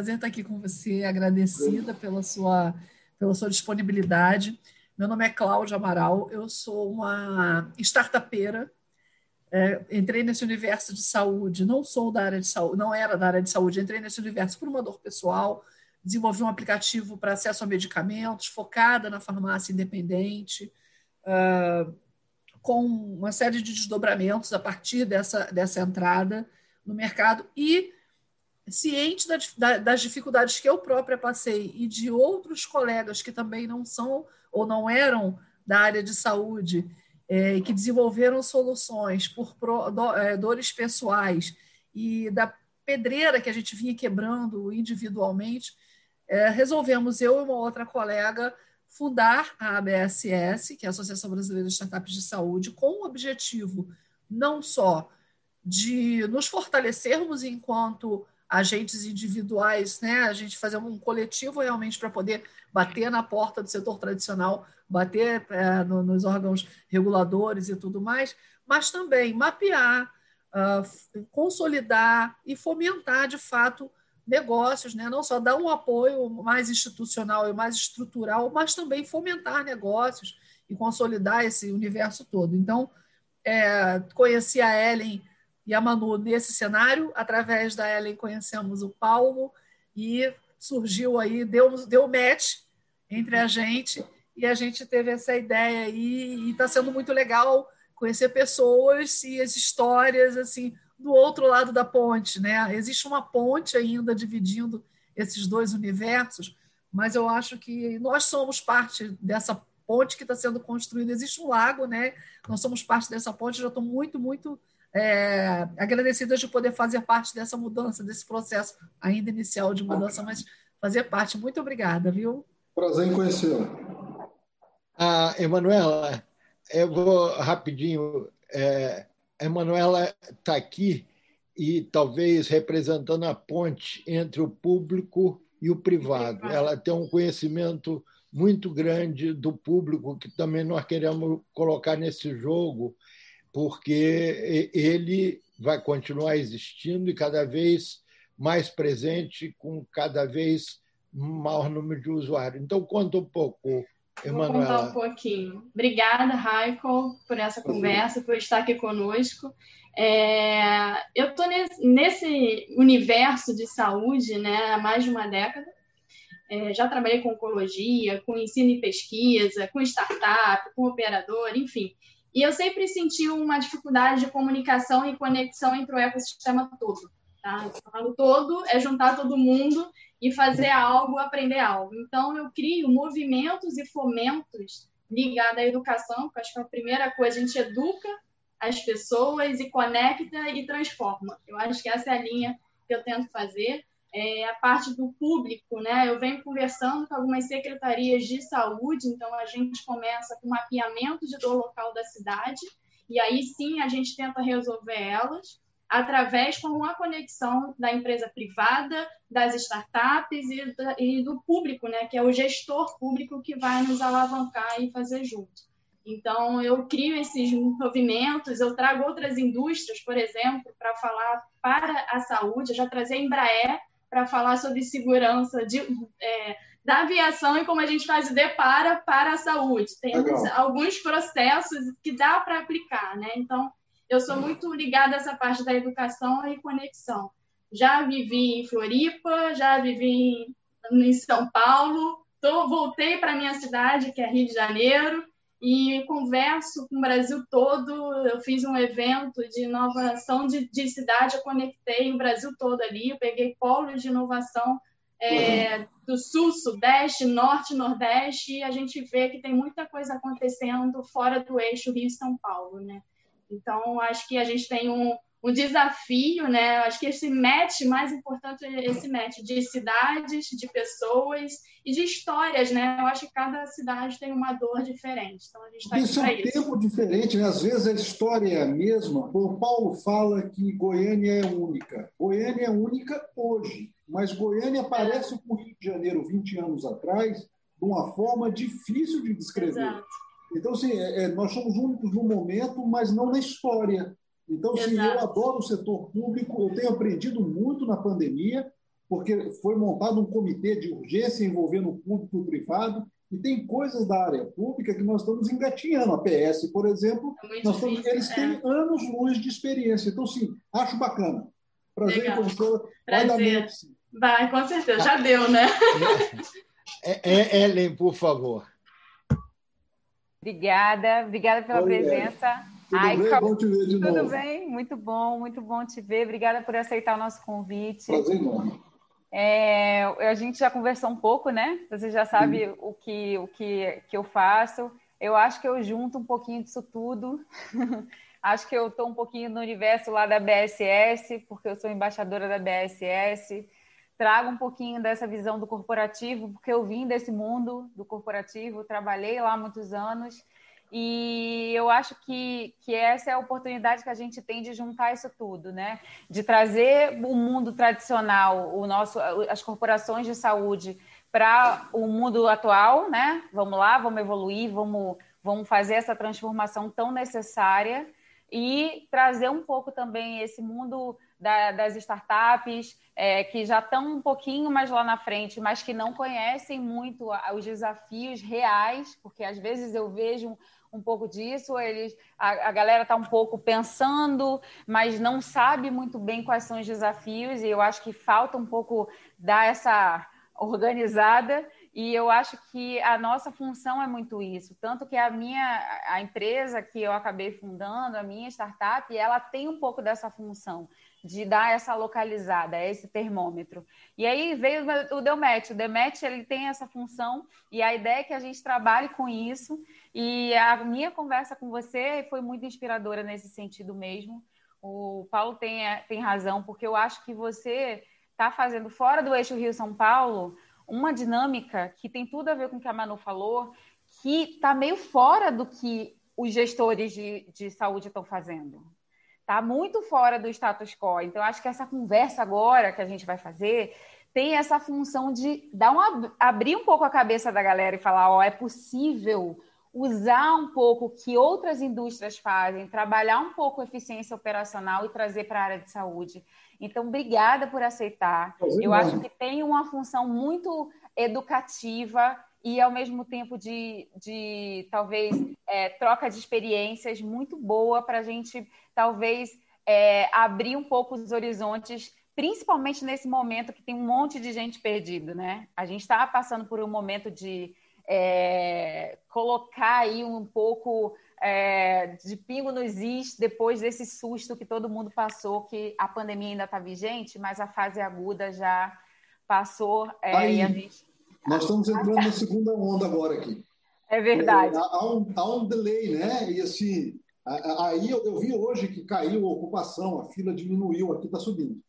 prazer estar aqui com você, agradecida pela sua, pela sua disponibilidade. Meu nome é Cláudia Amaral, eu sou uma startupeira. É, entrei nesse universo de saúde, não sou da área de saúde, não era da área de saúde, entrei nesse universo por uma dor pessoal, desenvolvi um aplicativo para acesso a medicamentos, focada na farmácia independente, uh, com uma série de desdobramentos a partir dessa, dessa entrada no mercado e ciente da, da, das dificuldades que eu própria passei e de outros colegas que também não são ou não eram da área de saúde é, e que desenvolveram soluções por pro, do, é, dores pessoais e da pedreira que a gente vinha quebrando individualmente, é, resolvemos eu e uma outra colega fundar a ABSS, que é a Associação Brasileira de Startups de Saúde, com o objetivo não só de nos fortalecermos enquanto agentes individuais, né? A gente fazer um coletivo realmente para poder bater na porta do setor tradicional, bater é, no, nos órgãos reguladores e tudo mais, mas também mapear, uh, consolidar e fomentar de fato negócios, né? não só dar um apoio mais institucional e mais estrutural, mas também fomentar negócios e consolidar esse universo todo. Então, é, conheci a Ellen e a Manu nesse cenário. Através da Ellen conhecemos o Paulo e surgiu aí, deu, deu match entre a gente e a gente teve essa ideia aí e está sendo muito legal conhecer pessoas e as histórias assim do outro lado da ponte, né? Existe uma ponte ainda dividindo esses dois universos, mas eu acho que nós somos parte dessa ponte que está sendo construída. Existe um lago, né? Nós somos parte dessa ponte. Já estou muito, muito é, agradecidas de poder fazer parte dessa mudança, desse processo ainda inicial de mudança, mas fazer parte. Muito obrigada, viu? Prazer em conhecê-la. Ah, Emanuela, eu vou rapidinho. É, a Emanuela está aqui e talvez representando a ponte entre o público e o privado. Ela tem um conhecimento muito grande do público que também nós queremos colocar nesse jogo porque ele vai continuar existindo e cada vez mais presente com cada vez maior número de usuários. Então, conta um pouco, Emanuela. Vou contar um pouquinho. Obrigada, Raiko, por essa conversa, por estar aqui conosco. É, eu estou nesse, nesse, universo de saúde né, há mais de uma década. É, já trabalhei com oncologia, com ensino e pesquisa, com startup, com operador, enfim. E eu sempre senti uma dificuldade de comunicação e conexão entre o ecossistema todo. Tá? Falo todo é juntar todo mundo e fazer algo, aprender algo. Então, eu crio movimentos e fomentos ligados à educação, porque acho que é a primeira coisa, a gente educa as pessoas e conecta e transforma. Eu acho que essa é a linha que eu tento fazer é, a parte do público, né? Eu venho conversando com algumas secretarias de saúde, então a gente começa com mapeamento de dor local da cidade, e aí sim a gente tenta resolver elas através com uma conexão da empresa privada, das startups e, e do público, né? Que é o gestor público que vai nos alavancar e fazer junto. Então, eu crio esses movimentos, eu trago outras indústrias, por exemplo, para falar para a saúde. Eu já trazei a Embraer para falar sobre segurança de, é, da aviação e como a gente faz o depara para a saúde. Tem alguns processos que dá para aplicar, né? Então, eu sou muito ligada a essa parte da educação e conexão. Já vivi em Floripa, já vivi em São Paulo, tô, voltei para minha cidade, que é Rio de Janeiro, e converso com o Brasil todo. Eu fiz um evento de inovação de, de cidade, eu conectei o Brasil todo ali, eu peguei polos de inovação é, do sul, sudeste, norte, nordeste, e a gente vê que tem muita coisa acontecendo fora do eixo Rio-São Paulo, né? Então, acho que a gente tem um, um desafio, né? Acho que esse match, mais importante é esse match de cidades, de pessoas e de histórias, né? Eu acho que cada cidade tem uma dor diferente. Então a gente está isso é um isso. tempo diferente, né? Às vezes a história é a mesma. O Paulo fala que Goiânia é única. Goiânia é única hoje, mas Goiânia aparece com o Rio de Janeiro 20 anos atrás de uma forma difícil de descrever. Exato. Então, assim, é, é, nós somos únicos no momento, mas não na história. Então, sim, eu adoro o setor público, eu tenho aprendido muito na pandemia, porque foi montado um comitê de urgência envolvendo o público e o privado, e tem coisas da área pública que nós estamos engatinhando. A PS, por exemplo, é nós estamos, eles têm é. anos-luz de experiência. Então, sim, acho bacana. Prazer Legal. em conhecê-la. Prazer. Vai, com certeza. Já deu, né? É, é, Ellen, por favor. Obrigada, obrigada pela Oi, presença. Tudo Ai, bem? Bom te ver de tudo novo. Tudo bem, muito bom, muito bom te ver. Obrigada por aceitar o nosso convite. Prazer enorme. É, a gente já conversou um pouco, né? Você já sabe uhum. o, que, o que, que eu faço. Eu acho que eu junto um pouquinho disso tudo. acho que eu estou um pouquinho no universo lá da BSS, porque eu sou embaixadora da BSS. Trago um pouquinho dessa visão do corporativo, porque eu vim desse mundo do corporativo, trabalhei lá há muitos anos e eu acho que, que essa é a oportunidade que a gente tem de juntar isso tudo, né? De trazer o mundo tradicional, o nosso, as corporações de saúde para o mundo atual, né? Vamos lá, vamos evoluir, vamos, vamos fazer essa transformação tão necessária e trazer um pouco também esse mundo da, das startups é, que já estão um pouquinho mais lá na frente, mas que não conhecem muito os desafios reais, porque às vezes eu vejo um pouco disso, eles, a, a galera está um pouco pensando, mas não sabe muito bem quais são os desafios, e eu acho que falta um pouco dar essa organizada, e eu acho que a nossa função é muito isso, tanto que a minha a empresa que eu acabei fundando, a minha startup, ela tem um pouco dessa função de dar essa localizada, esse termômetro. E aí veio o Delmet. O Delmet ele tem essa função e a ideia é que a gente trabalhe com isso. E a minha conversa com você foi muito inspiradora nesse sentido mesmo. O Paulo tem, tem razão, porque eu acho que você está fazendo fora do eixo Rio-São Paulo uma dinâmica que tem tudo a ver com o que a Manu falou, que está meio fora do que os gestores de, de saúde estão fazendo está muito fora do status quo. Então, acho que essa conversa agora que a gente vai fazer tem essa função de dar um, abrir um pouco a cabeça da galera e falar: ó, é possível usar um pouco o que outras indústrias fazem, trabalhar um pouco a eficiência operacional e trazer para a área de saúde. Então, obrigada por aceitar. Eu acho que tem uma função muito educativa e, ao mesmo tempo, de, de talvez é, troca de experiências muito boa para a gente, talvez, é, abrir um pouco os horizontes, principalmente nesse momento que tem um monte de gente perdida, né? A gente está passando por um momento de é, colocar aí um pouco é, de pingo nos is depois desse susto que todo mundo passou, que a pandemia ainda está vigente, mas a fase aguda já passou é, e a gente nós estamos entrando na segunda onda agora aqui. É verdade. É, há, um, há um delay, né? E assim, aí eu, eu, vi hoje que caiu a ocupação, a fila diminuiu, aqui está subindo.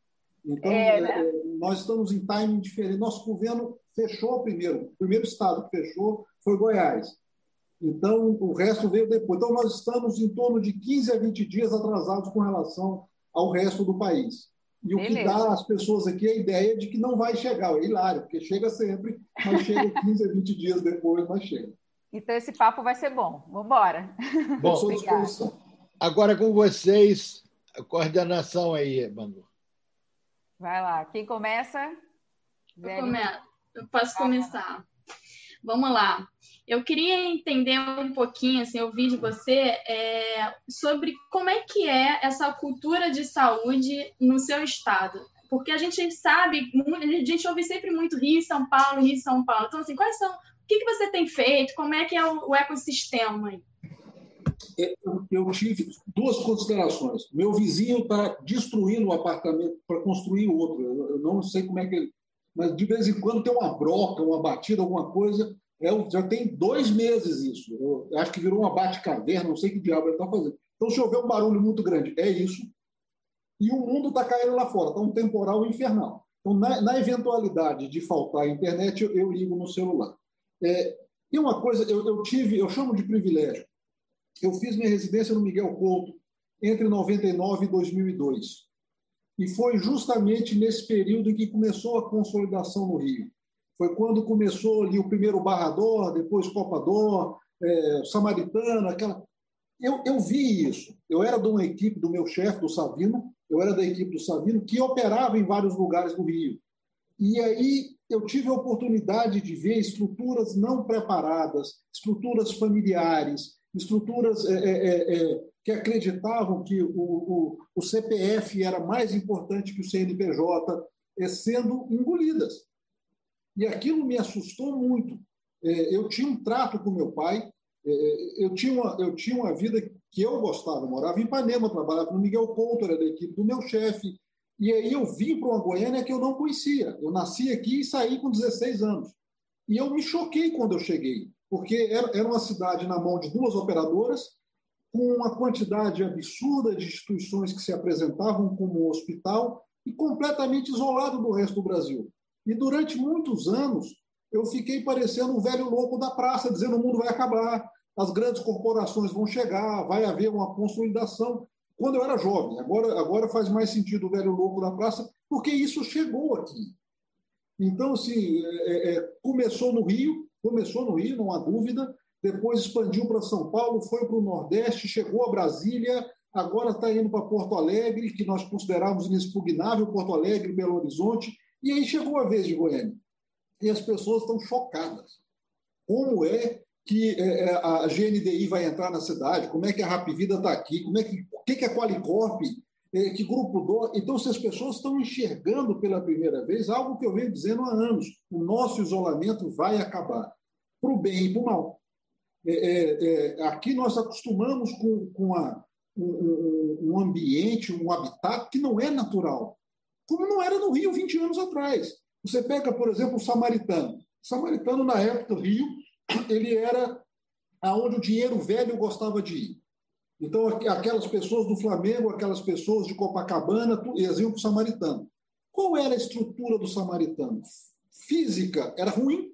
Então, é, né? É, nós estamos em timing diferente. Nosso governo fechou primeiro. O primeiro estado que fechou foi Goiás. Então, o resto veio depois. Então, nós estamos em torno de 15 a 20 dias atrasados com relação ao resto do país. E Beleza. o que dá às pessoas aqui é a ideia de que não vai chegar. É hilário, porque chega sempre, mas chega 15 a 20 dias depois, mas chega. Então esse papo vai ser bom. Vamos embora. Bom, agora com vocês, a coordenação aí, Manu. Vai lá. Quem começa? Eu, come... Eu posso começar. Vamos lá. Eu queria entender um pouquinho, assim, ouvir de você é, sobre como é que é essa cultura de saúde no seu estado. Porque a gente sabe, a gente ouve sempre muito Rio São Paulo, Rio São Paulo. Então, assim, quais são, o que, que você tem feito? Como é que é o, o ecossistema aí? É, eu, tive duas considerações. Meu vizinho está destruindo o apartamento para construir outro. Eu não sei como é que ele mas de vez em quando tem uma broca, uma batida, alguma coisa. É, já tem dois meses isso. Eu acho que virou uma bate-caverna, não sei que diabo ele está fazendo. Então, se houver um barulho muito grande, é isso. E o mundo está caindo lá fora, está um temporal infernal. Então, na, na, eventualidade de faltar a internet, eu, eu ligo no celular. É, e uma coisa, eu, eu tive, eu chamo de privilégio. Eu fiz minha residência no Miguel Couto entre 99 e 2002. E foi justamente nesse período que começou a consolidação no Rio. Foi quando começou ali o primeiro Barrador, depois Copador, é, Samaritano, aquela. Eu, eu vi isso. Eu era de uma equipe do meu chefe, do Savino, eu era da equipe do Savino, que operava em vários lugares do Rio. E aí eu tive a oportunidade de ver estruturas não preparadas, estruturas familiares, estruturas é, é, é, que acreditavam que o, o, o, CPF era mais importante que o CNPJ, é, sendo engolidas. E aquilo me assustou muito. É, eu tinha um trato com meu pai, é, eu tinha, uma, eu tinha uma vida que eu gostava. Eu morava em Ipanema, trabalhava no Miguel Couto, era da equipe do meu chefe. E aí eu vim para uma Goiânia que eu não conhecia. Eu nasci aqui e saí com 16 anos. E eu me choquei quando eu cheguei, porque era uma cidade na mão de duas operadoras, com uma quantidade absurda de instituições que se apresentavam como hospital e completamente isolado do resto do Brasil. E durante muitos anos eu fiquei parecendo um velho louco da praça, dizendo o mundo vai acabar, as grandes corporações vão chegar, vai haver uma consolidação. Quando eu era jovem, agora, agora faz mais sentido o velho louco da praça, porque isso chegou aqui. Então, assim, é, é, começou no Rio, começou no Rio, não há dúvida, depois expandiu para São Paulo, foi para o Nordeste, chegou a Brasília, agora está indo para Porto Alegre, que nós considerávamos inexpugnável, Porto Alegre, Belo Horizonte, e aí chegou a vez de Goiânia. E as pessoas estão chocadas. Como é que é, é a GNDI vai entrar na cidade? Como é que a Rapvida está aqui? Como é que, o que é a Qualicorp? É, que grupo do... Então, se as pessoas estão enxergando pela primeira vez algo que eu venho dizendo há anos, o nosso isolamento vai acabar, para o bem e para o mal. É, é, é, aqui nós acostumamos com, com a, um, um, ambiente, um habitat que não é natural, como não era no Rio 20 anos atrás. Você pega, por exemplo, o samaritano. O samaritano, na época do Rio, ele era aonde o dinheiro velho gostava de ir. Então, aquelas pessoas do Flamengo, aquelas pessoas de Copacabana, eles iam para o samaritano. Qual era a estrutura do samaritano? Física era ruim,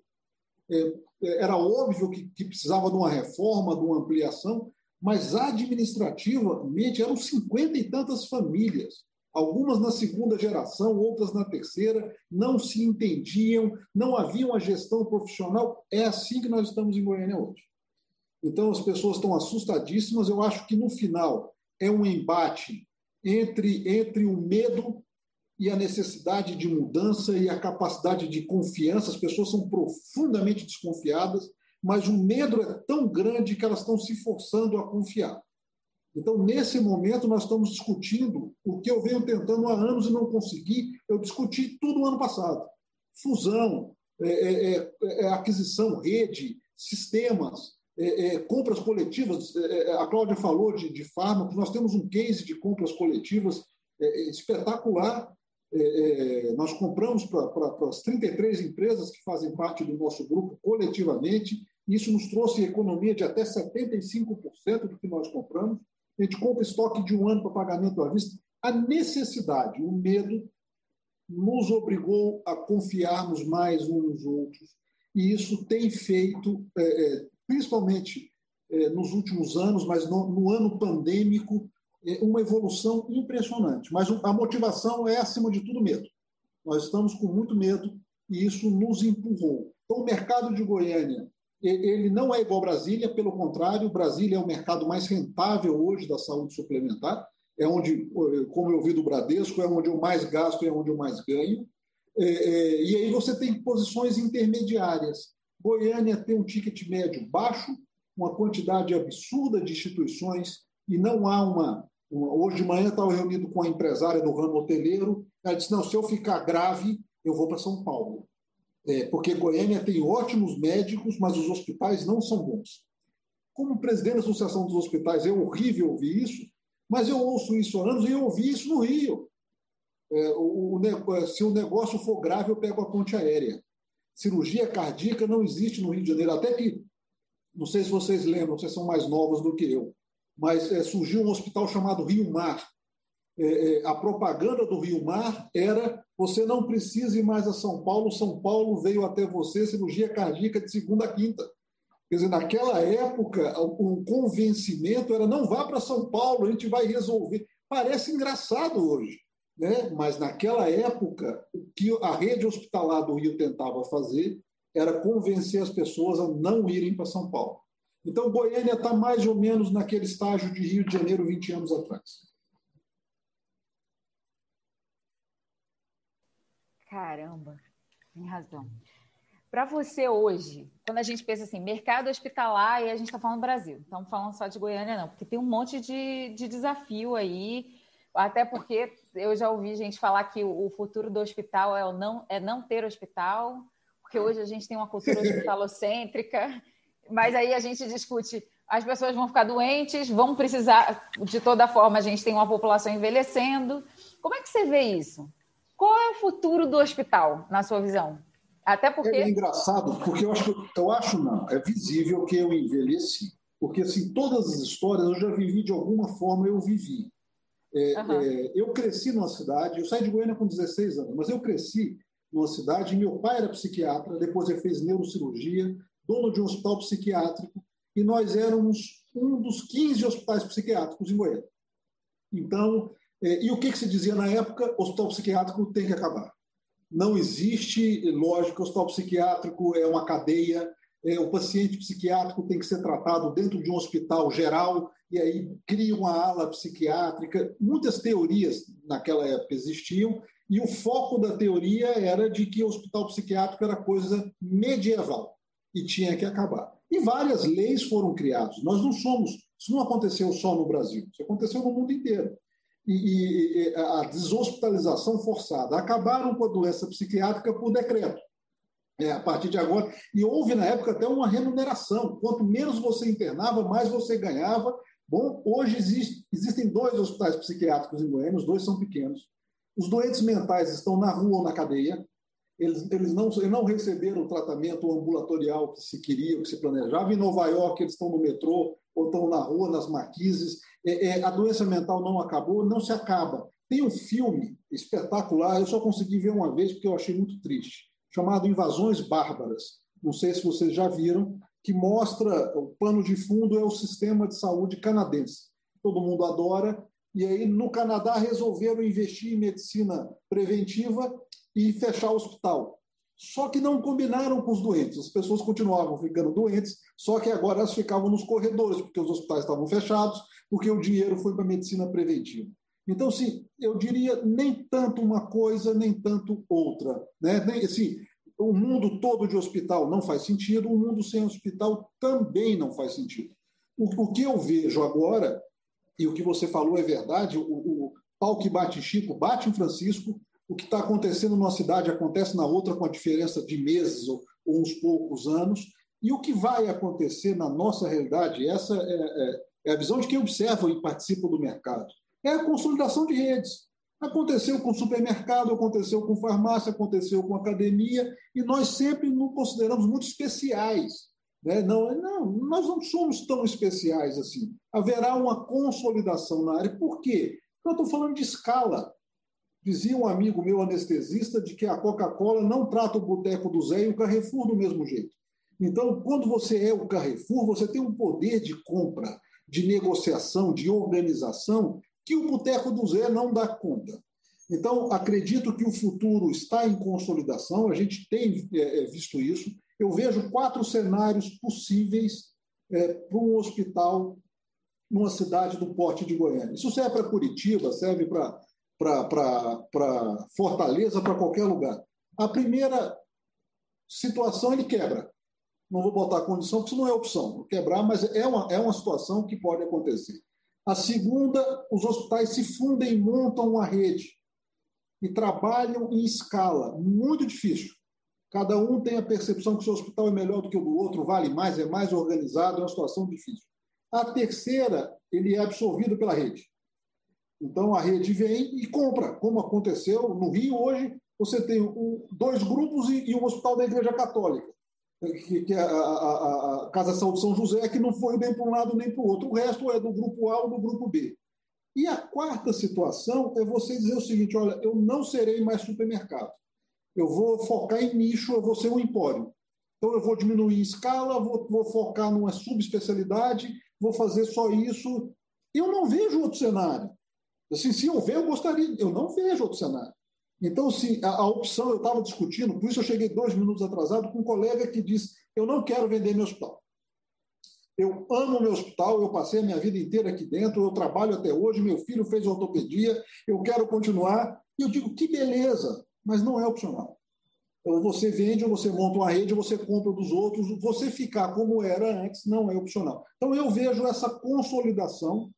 é, era óbvio que, que precisava de uma reforma, de uma ampliação, mas administrativamente eram cinquenta e tantas famílias, algumas na segunda geração, outras na terceira, não se entendiam, não havia uma gestão profissional. É assim que nós estamos em Goiânia hoje. Então as pessoas estão assustadíssimas. Eu acho que no final é um embate entre, entre o medo e a necessidade de mudança e a capacidade de confiança. As pessoas são profundamente desconfiadas, mas o medo é tão grande que elas estão se forçando a confiar. Então, nesse momento, nós estamos discutindo o que eu venho tentando há anos e não consegui. Eu discuti tudo no ano passado: fusão, é, é, é, é aquisição, rede, sistemas, é, é, compras coletivas. a Cláudia falou de, de fármacos, nós temos um case de compras coletivas espetacular é, é, nós compramos para as 33 empresas que fazem parte do nosso grupo coletivamente. Isso nos trouxe economia de até 75% do que nós compramos. A gente compra estoque de um ano para pagamento à vista. A necessidade, o medo, nos obrigou a confiarmos mais uns nos outros. E isso tem feito, é, é principalmente é, nos últimos anos, mas no, no ano pandêmico, é uma evolução impressionante. Mas a motivação é, acima de tudo, medo. Nós estamos com muito medo e isso nos empurrou. Então, o mercado de Goiânia ele não é igual Brasília, pelo contrário, Brasília é o mercado mais rentável hoje da saúde suplementar, é onde, como eu vi do Bradesco, é onde eu mais gasto e é onde eu mais ganho. É, é, e aí você tem posições intermediárias. Goiânia tem um ticket médio baixo, uma quantidade absurda de instituições e não há uma, Hoje de manhã estava reunido com a empresária do ramo hoteleiro. Ela disse: não, se eu ficar grave, eu vou para São Paulo. É, porque Goiânia tem ótimos médicos, mas os hospitais não são bons. Como presidente da Associação dos Hospitais, é horrível ouvir isso, mas eu ouço isso há anos e eu ouvi isso no Rio. É, o, o, se o negócio for grave, eu pego a ponte aérea. Cirurgia cardíaca não existe no Rio de Janeiro, até que, não sei se vocês lembram, vocês são mais novos do que eu, mas é, surgiu um hospital chamado Rio Mar. É, a propaganda do Rio Mar era: você não precisa ir mais a São Paulo, São Paulo veio até você, cirurgia cardíaca de segunda a quinta. Quer dizer, naquela época, o convencimento era: não vá para São Paulo, a gente vai resolver. Parece engraçado hoje, né? mas naquela época, o que a rede hospitalar do Rio tentava fazer era convencer as pessoas a não irem para São Paulo. Então, Goiânia está mais ou menos naquele estágio de Rio de Janeiro 20 anos atrás. Caramba! Tem razão. Para você hoje, quando a gente pensa assim, mercado hospitalar, e a gente está falando Brasil, estamos falando só de Goiânia, não, porque tem um monte de, de desafio aí, até porque eu já ouvi gente falar que o futuro do hospital é, o não, é não ter hospital, porque hoje a gente tem uma cultura hospitalocêntrica, mas aí a gente discute, as pessoas vão ficar doentes, vão precisar, de toda forma, a gente tem uma população envelhecendo. Como é que você vê isso? Qual é o futuro do hospital, na sua visão? Até porque. É engraçado, porque eu acho, eu acho não, é visível que eu envelheci. Porque, assim, todas as histórias eu já vivi de alguma forma, eu vivi. É, uhum. é, eu cresci numa cidade, eu saí de Goiânia com 16 anos, mas eu cresci numa cidade, meu pai era psiquiatra, depois ele fez neurocirurgia, dono de um hospital psiquiátrico, e nós éramos um dos 15 hospitais psiquiátricos em Goiânia. Então, é, e o que, que se dizia na época? Hospital psiquiátrico tem que acabar não existe lógica, o hospital psiquiátrico é uma cadeia, é, o paciente psiquiátrico tem que ser tratado dentro de um hospital geral, e aí cria uma ala psiquiátrica. Muitas teorias naquela época existiam, e o foco da teoria era de que o hospital psiquiátrico era coisa medieval e tinha que acabar. E várias leis foram criadas. Nós não somos, isso não aconteceu só no Brasil, isso aconteceu no mundo inteiro e, e, a deshospitalização forçada. Acabaram com a doença psiquiátrica por decreto. É, a partir de agora. E houve, na época, até uma remuneração. Quanto menos você internava, mais você ganhava. Bom, hoje existe, existem dois hospitais psiquiátricos em Goiânia, os dois são pequenos. Os doentes mentais estão na rua ou na cadeia. Eles, eles, não, não receberam o tratamento ambulatorial que se queria, que se planejava. Em Nova York, eles estão no metrô ou estão na rua, nas marquises é, é, a doença mental não acabou, não se acaba. Tem um filme espetacular, eu só consegui ver uma vez porque eu achei muito triste, chamado Invasões Bárbaras. Não sei se vocês já viram, que mostra o pano de fundo é o sistema de saúde canadense. Todo mundo adora. E aí, no Canadá, resolveram investir em medicina preventiva e fechar o hospital. Só que não combinaram com os doentes. As pessoas continuavam ficando doentes, só que agora elas ficavam nos corredores, porque os hospitais estavam fechados, porque o dinheiro foi para a medicina preventiva. Então, sim, eu diria nem tanto uma coisa, nem tanto outra. Né? Assim, o mundo todo de hospital não faz sentido, o mundo sem hospital também não faz sentido. O, o que eu vejo agora, e o que você falou é verdade, o, o pau que bate em Chico bate em Francisco, o que está acontecendo numa cidade acontece na outra com a diferença de meses ou, ou uns poucos anos, e o que vai acontecer na nossa realidade, essa é, é é a visão de quem observa e participa do mercado. É a consolidação de redes. Aconteceu com supermercado, aconteceu com farmácia, aconteceu com academia, e nós sempre nos consideramos muito especiais. Né? Não, não, nós não somos tão especiais assim. Haverá uma consolidação na área. Por quê? Porque eu estou falando de escala. Dizia um amigo meu anestesista de que a Coca-Cola não trata o boteco do Zé e o Carrefour do mesmo jeito. Então, quando você é o Carrefour, você tem um poder de compra de negociação, de organização, que o Boteco do Zé não dá conta. Então, acredito que o futuro está em consolidação, a gente tem é, é visto isso. Eu vejo quatro cenários possíveis é, para um hospital numa cidade do porte de Goiânia. Isso serve para Curitiba, serve para Fortaleza, para qualquer lugar. A primeira situação ele quebra não vou botar condição, porque isso não é opção, quebrar, mas é uma, é uma situação que pode acontecer. A segunda, os hospitais se fundem e montam uma rede e trabalham em escala, muito difícil. Cada um tem a percepção que o seu hospital é melhor do que o do outro, vale mais, é mais organizado, é uma situação difícil. A terceira, ele é absorvido pela rede. Então a rede vem e compra, como aconteceu no Rio hoje. Você tem um, dois grupos e, e um hospital da Igreja Católica que, que é a, a, a, Casa Saúde São José, que não foi nem para um lado nem para o outro. O resto é do grupo A ou do grupo B. E a quarta situação é você dizer o seguinte: olha, eu não serei mais supermercado. Eu vou focar em nicho, eu vou ser um empório. Então, eu vou diminuir escala, vou, vou focar numa subespecialidade, vou fazer só isso. Eu não vejo outro cenário. Assim, se eu ver, eu gostaria. Eu não vejo outro cenário. Então, se a, a opção, eu estava discutindo, por isso eu cheguei dois minutos atrasado com um colega que disse: eu não quero vender meu hospital. Eu amo meu hospital, eu passei a minha vida inteira aqui dentro, eu trabalho até hoje, meu filho fez ortopedia, eu quero continuar. E eu digo: que beleza, mas não é opcional. Ou você vende, ou você monta uma rede, ou você compra dos outros. Você ficar como era antes não é opcional. Então, eu vejo essa consolidação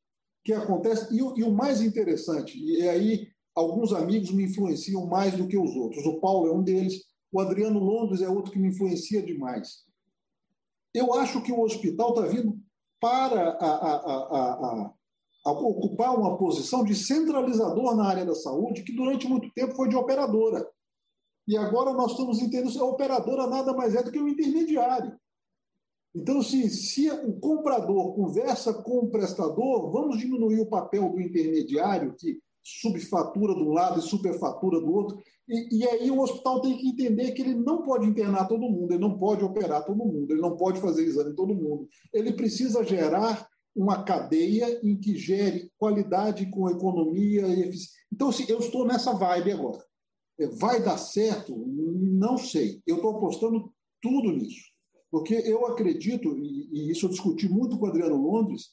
que acontece. E, e o mais interessante, e aí alguns amigos me influenciam mais do que os outros. O Paulo é um deles, o Adriano Londres é outro que me influencia demais. Eu acho que o hospital está vindo para a, a, a, a, ocupar uma posição de centralizador na área da saúde, que durante muito tempo foi de operadora. E agora nós estamos entendendo que a operadora nada mais é do que um intermediário. Então, se, se o comprador conversa com o prestador, vamos diminuir o papel do intermediário, que subfatura de um lado e superfatura do outro. E, e, aí o hospital tem que entender que ele não pode internar todo mundo, ele não pode operar todo mundo, ele não pode fazer exame todo mundo. Ele precisa gerar uma cadeia em que gere qualidade com economia e eficiência. Então, assim, eu estou nessa vibe agora. É, vai dar certo? Não sei. Eu estou apostando tudo nisso. Porque eu acredito, e isso eu discuti muito com o Adriano Londres,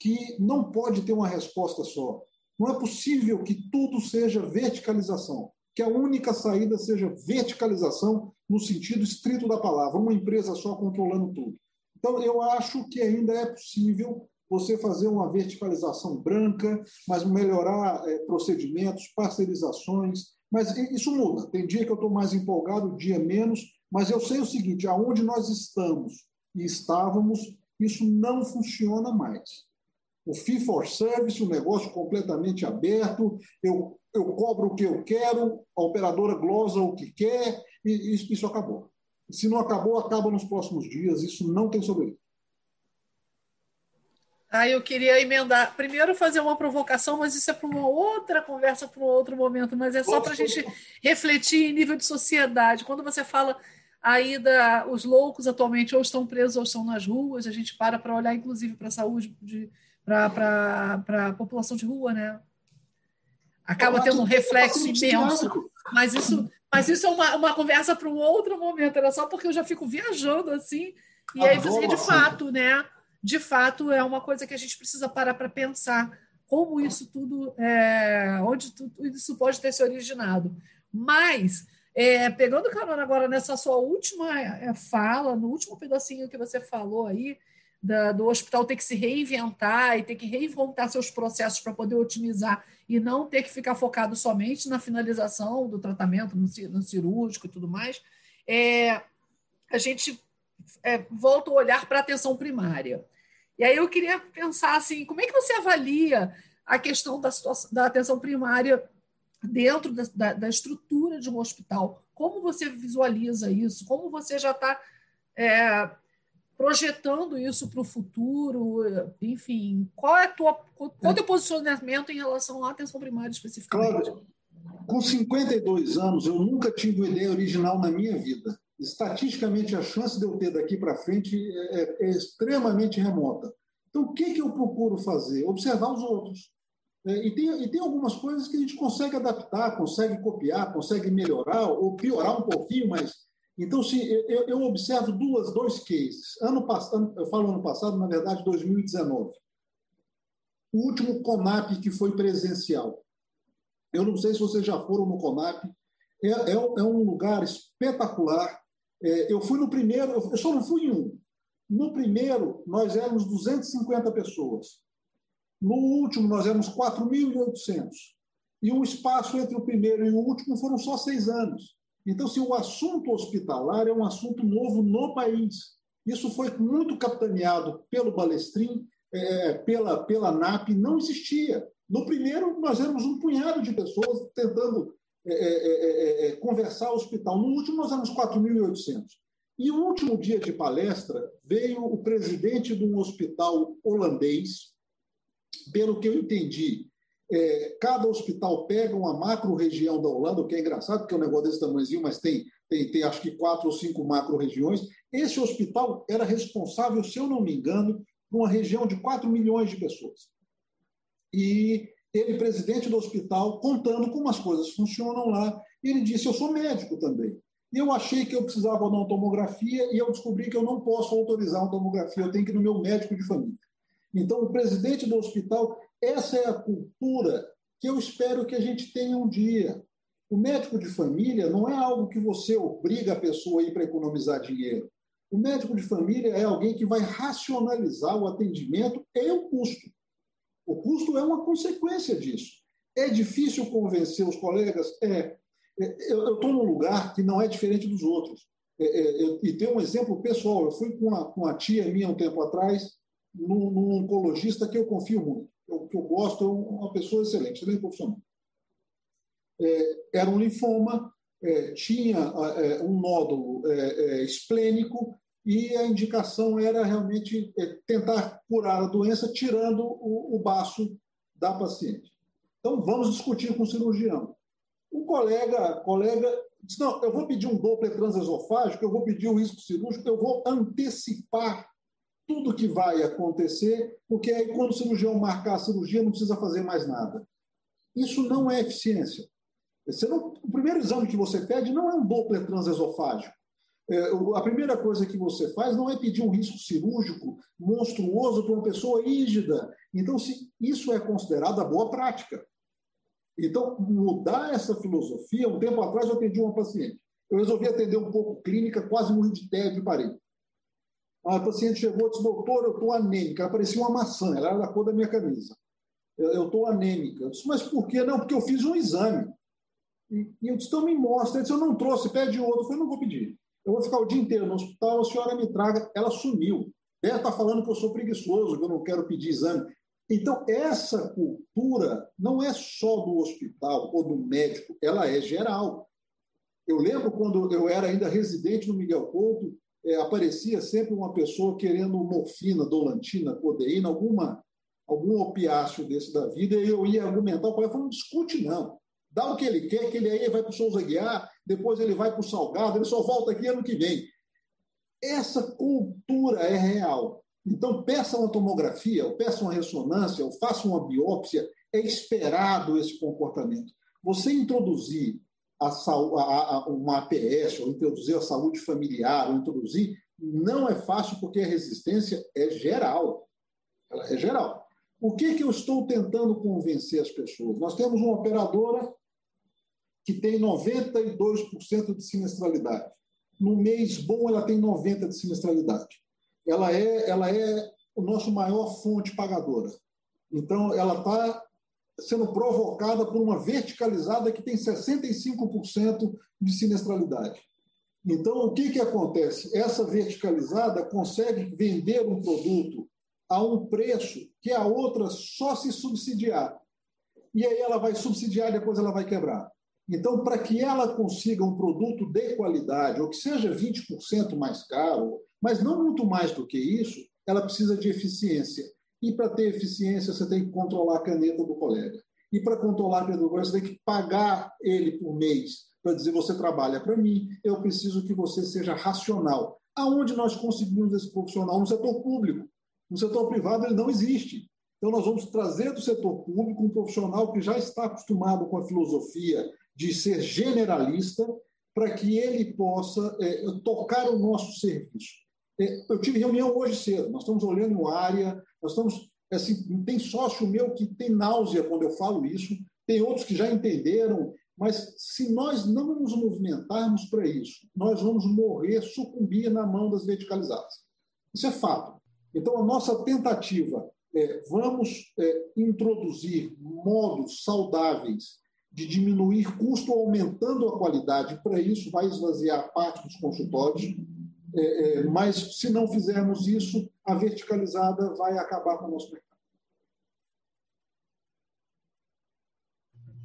que não pode ter uma resposta só. Não é possível que tudo seja verticalização, que a única saída seja verticalização no sentido estrito da palavra, uma empresa só controlando tudo. Então, eu acho que ainda é possível você fazer uma verticalização branca, mas melhorar é, procedimentos, parcerizações, mas isso muda. Tem dia que eu estou mais empolgado, dia menos, mas eu sei o seguinte: aonde nós estamos e estávamos, isso não funciona mais o fee for service, o negócio completamente aberto, eu, eu cobro o que eu quero, a operadora glosa o que quer, e isso, isso acabou. Se não acabou, acaba nos próximos dias, isso não tem sobrevivido. Ah, eu queria emendar. Primeiro, fazer uma provocação, mas isso é para uma outra conversa, para um outro momento, mas é só para a gente refletir em nível de sociedade. Quando você fala aí da, os loucos atualmente ou estão presos ou estão nas ruas, a gente para para olhar, inclusive, para a saúde de, para a população de rua, né? Acaba tendo um reflexo imenso. Mas isso, mas isso é uma, uma conversa para um outro momento. Era só porque eu já fico viajando assim. E aí você, de fato, né? De fato, é uma coisa que a gente precisa parar para pensar como isso tudo, é, onde tudo isso pode ter se originado. Mas, é, pegando carona agora nessa sua última é, fala, no último pedacinho que você falou aí, da, do hospital ter que se reinventar e ter que reinventar seus processos para poder otimizar e não ter que ficar focado somente na finalização do tratamento, no, no cirúrgico e tudo mais, é, a gente é, volta o olhar para a atenção primária. E aí eu queria pensar assim, como é que você avalia a questão da, situação, da atenção primária dentro da, da, da, estrutura de um hospital? Como você visualiza isso? Como você já está é, projetando isso para o futuro, enfim, qual é, tua, qual é o teu posicionamento em relação à atenção primária especificamente? Claro. Com 52 anos, eu nunca tive uma ideia original na minha vida. Estatisticamente, a chance de eu ter daqui para frente é, é, extremamente remota. Então, o que, que eu procuro fazer? Observar os outros. É, e, tem, e tem algumas coisas que a gente consegue adaptar, consegue copiar, consegue melhorar ou piorar um pouquinho, mas então, se eu, eu, observo duas, dois cases. Ano passado, eu falo ano passado, na verdade, 2019. O último CONAP que foi presencial. Eu não sei se vocês já foram no CONAP. É, é, é um lugar espetacular. É, eu fui no primeiro, eu só não fui em um. No primeiro, nós éramos 250 pessoas. No último, nós éramos 4.800. E o espaço entre o primeiro e o último foram só seis anos. Então, se o assunto hospitalar é um assunto novo no país, isso foi muito capitaneado pelo Balestrin, é, pela, pela NAP, não existia. No primeiro, nós éramos um punhado de pessoas tentando é é, é, é, é, conversar ao hospital. No último, nós éramos 4.800. E o último dia de palestra, veio o presidente de um hospital holandês, pelo que eu entendi, é, cada hospital pega uma macro-região da Holanda, o que é engraçado, porque é um negócio desse tamanhozinho, mas tem, tem, tem acho que quatro ou cinco macro-regiões. Esse hospital era responsável, se eu não me engano, por uma região de 4 milhões de pessoas. E ele, presidente do hospital, contando como as coisas funcionam lá, ele disse: Eu sou médico também. E eu achei que eu precisava de uma tomografia e eu descobri que eu não posso autorizar uma tomografia, eu tenho que ir no meu médico de família. Então, o presidente do hospital essa é a cultura que eu espero que a gente tenha um dia. O médico de família não é algo que você obriga a pessoa a ir para economizar dinheiro. O médico de família é alguém que vai racionalizar o atendimento e o custo. O custo é uma consequência disso. É difícil convencer os colegas? É. é eu estou num lugar que não é diferente dos outros. É, é, e tem um exemplo pessoal. Eu fui com uma, com uma tia minha um tempo atrás, num, num oncologista que eu confio muito, eu, que eu gosto, é uma pessoa excelente, excelente profissional. É, era um linfoma, é, tinha é, um nódulo esplênico e a indicação era realmente tentar curar a doença tirando o, o baço da paciente. Então, vamos discutir com o cirurgião. Um colega, colega disse, não, eu vou pedir um Doppler transesofágico, eu vou pedir o risco cirúrgico, eu vou antecipar tudo que vai acontecer, porque aí quando o cirurgião marcar a cirurgia não precisa fazer mais nada. Isso não é eficiência. Não, o primeiro exame que você pede não é um Doppler transesofágico. É, a primeira coisa que você faz não é pedir um risco cirúrgico monstruoso para uma pessoa rígida. Então, se isso é considerado a boa prática. Então, mudar essa filosofia, um tempo atrás eu atendi uma paciente. Eu resolvi atender um pouco clínica, quase morri de tédio e parei. A paciente chegou e disse, doutor, eu estou anêmica. Ela parecia uma maçã, ela era da cor da minha camisa. Eu estou anêmica. Eu disse, mas por quê? Não, porque eu fiz um exame. E, e eu disse, então me mostra. Ele disse, eu não trouxe, pede outro. Eu falei, não vou pedir. Eu vou ficar o dia inteiro no hospital, a senhora me traga. Ela sumiu. Ela está falando que eu sou preguiçoso, que eu não quero pedir exame. Então, essa cultura não é só do hospital ou do médico, ela é geral. Eu lembro quando eu era ainda residente no Miguel Couto, é, aparecia sempre uma pessoa querendo morfina, dolantina, codeína, alguma, algum opiáceo desse da vida, e eu ia argumentar, o colega não discute não. Dá o que ele quer, que ele aí vai para o Souza Guiar, depois ele vai para o Salgado, ele só volta aqui ano que vem. Essa cultura é real. Então, peça uma tomografia, ou peça uma ressonância, ou faça uma biópsia, é esperado esse comportamento. Você introduzir a, a, uma APS, ou introduzir a saúde familiar, ou introduzir, não é fácil porque a resistência é geral. Ela é geral. O que, que eu estou tentando convencer as pessoas? Nós temos uma operadora que tem 92% de sinistralidade. No mês bom, ela tem 90% de sinistralidade. Ela é, ela é o nosso maior fonte pagadora. Então, ela está sendo provocada por uma verticalizada que tem 65% de sinestralidade. Então, o que, que acontece? Essa verticalizada consegue vender um produto a um preço que a outra só se subsidiar. E aí ela vai subsidiar e depois ela vai quebrar. Então, para que ela consiga um produto de qualidade, ou que seja 20% mais caro, mas não muito mais do que isso, ela precisa de eficiência. E para ter eficiência, você tem que controlar a caneta do colega. E para controlar a caneta do colega, você tem que pagar ele por mês para dizer: você trabalha para mim, eu preciso que você seja racional. Aonde nós conseguimos esse profissional? No setor público. No setor privado, ele não existe. Então, nós vamos trazer do setor público um profissional que já está acostumado com a filosofia de ser generalista, para que ele possa é, tocar o nosso serviço. É, eu tive reunião hoje cedo, nós estamos olhando área, nós estamos. Assim, tem sócio meu que tem náusea quando eu falo isso, tem outros que já entenderam, mas se nós não nos movimentarmos para isso, nós vamos morrer, sucumbir na mão das verticalizadas. Isso é fato. Então, a nossa tentativa é vamos é, introduzir modos saudáveis de diminuir custo aumentando a qualidade. Para isso, vai esvaziar parte dos consultórios, é, é, mas se não fizermos isso, a verticalizada vai acabar com o nosso mercado.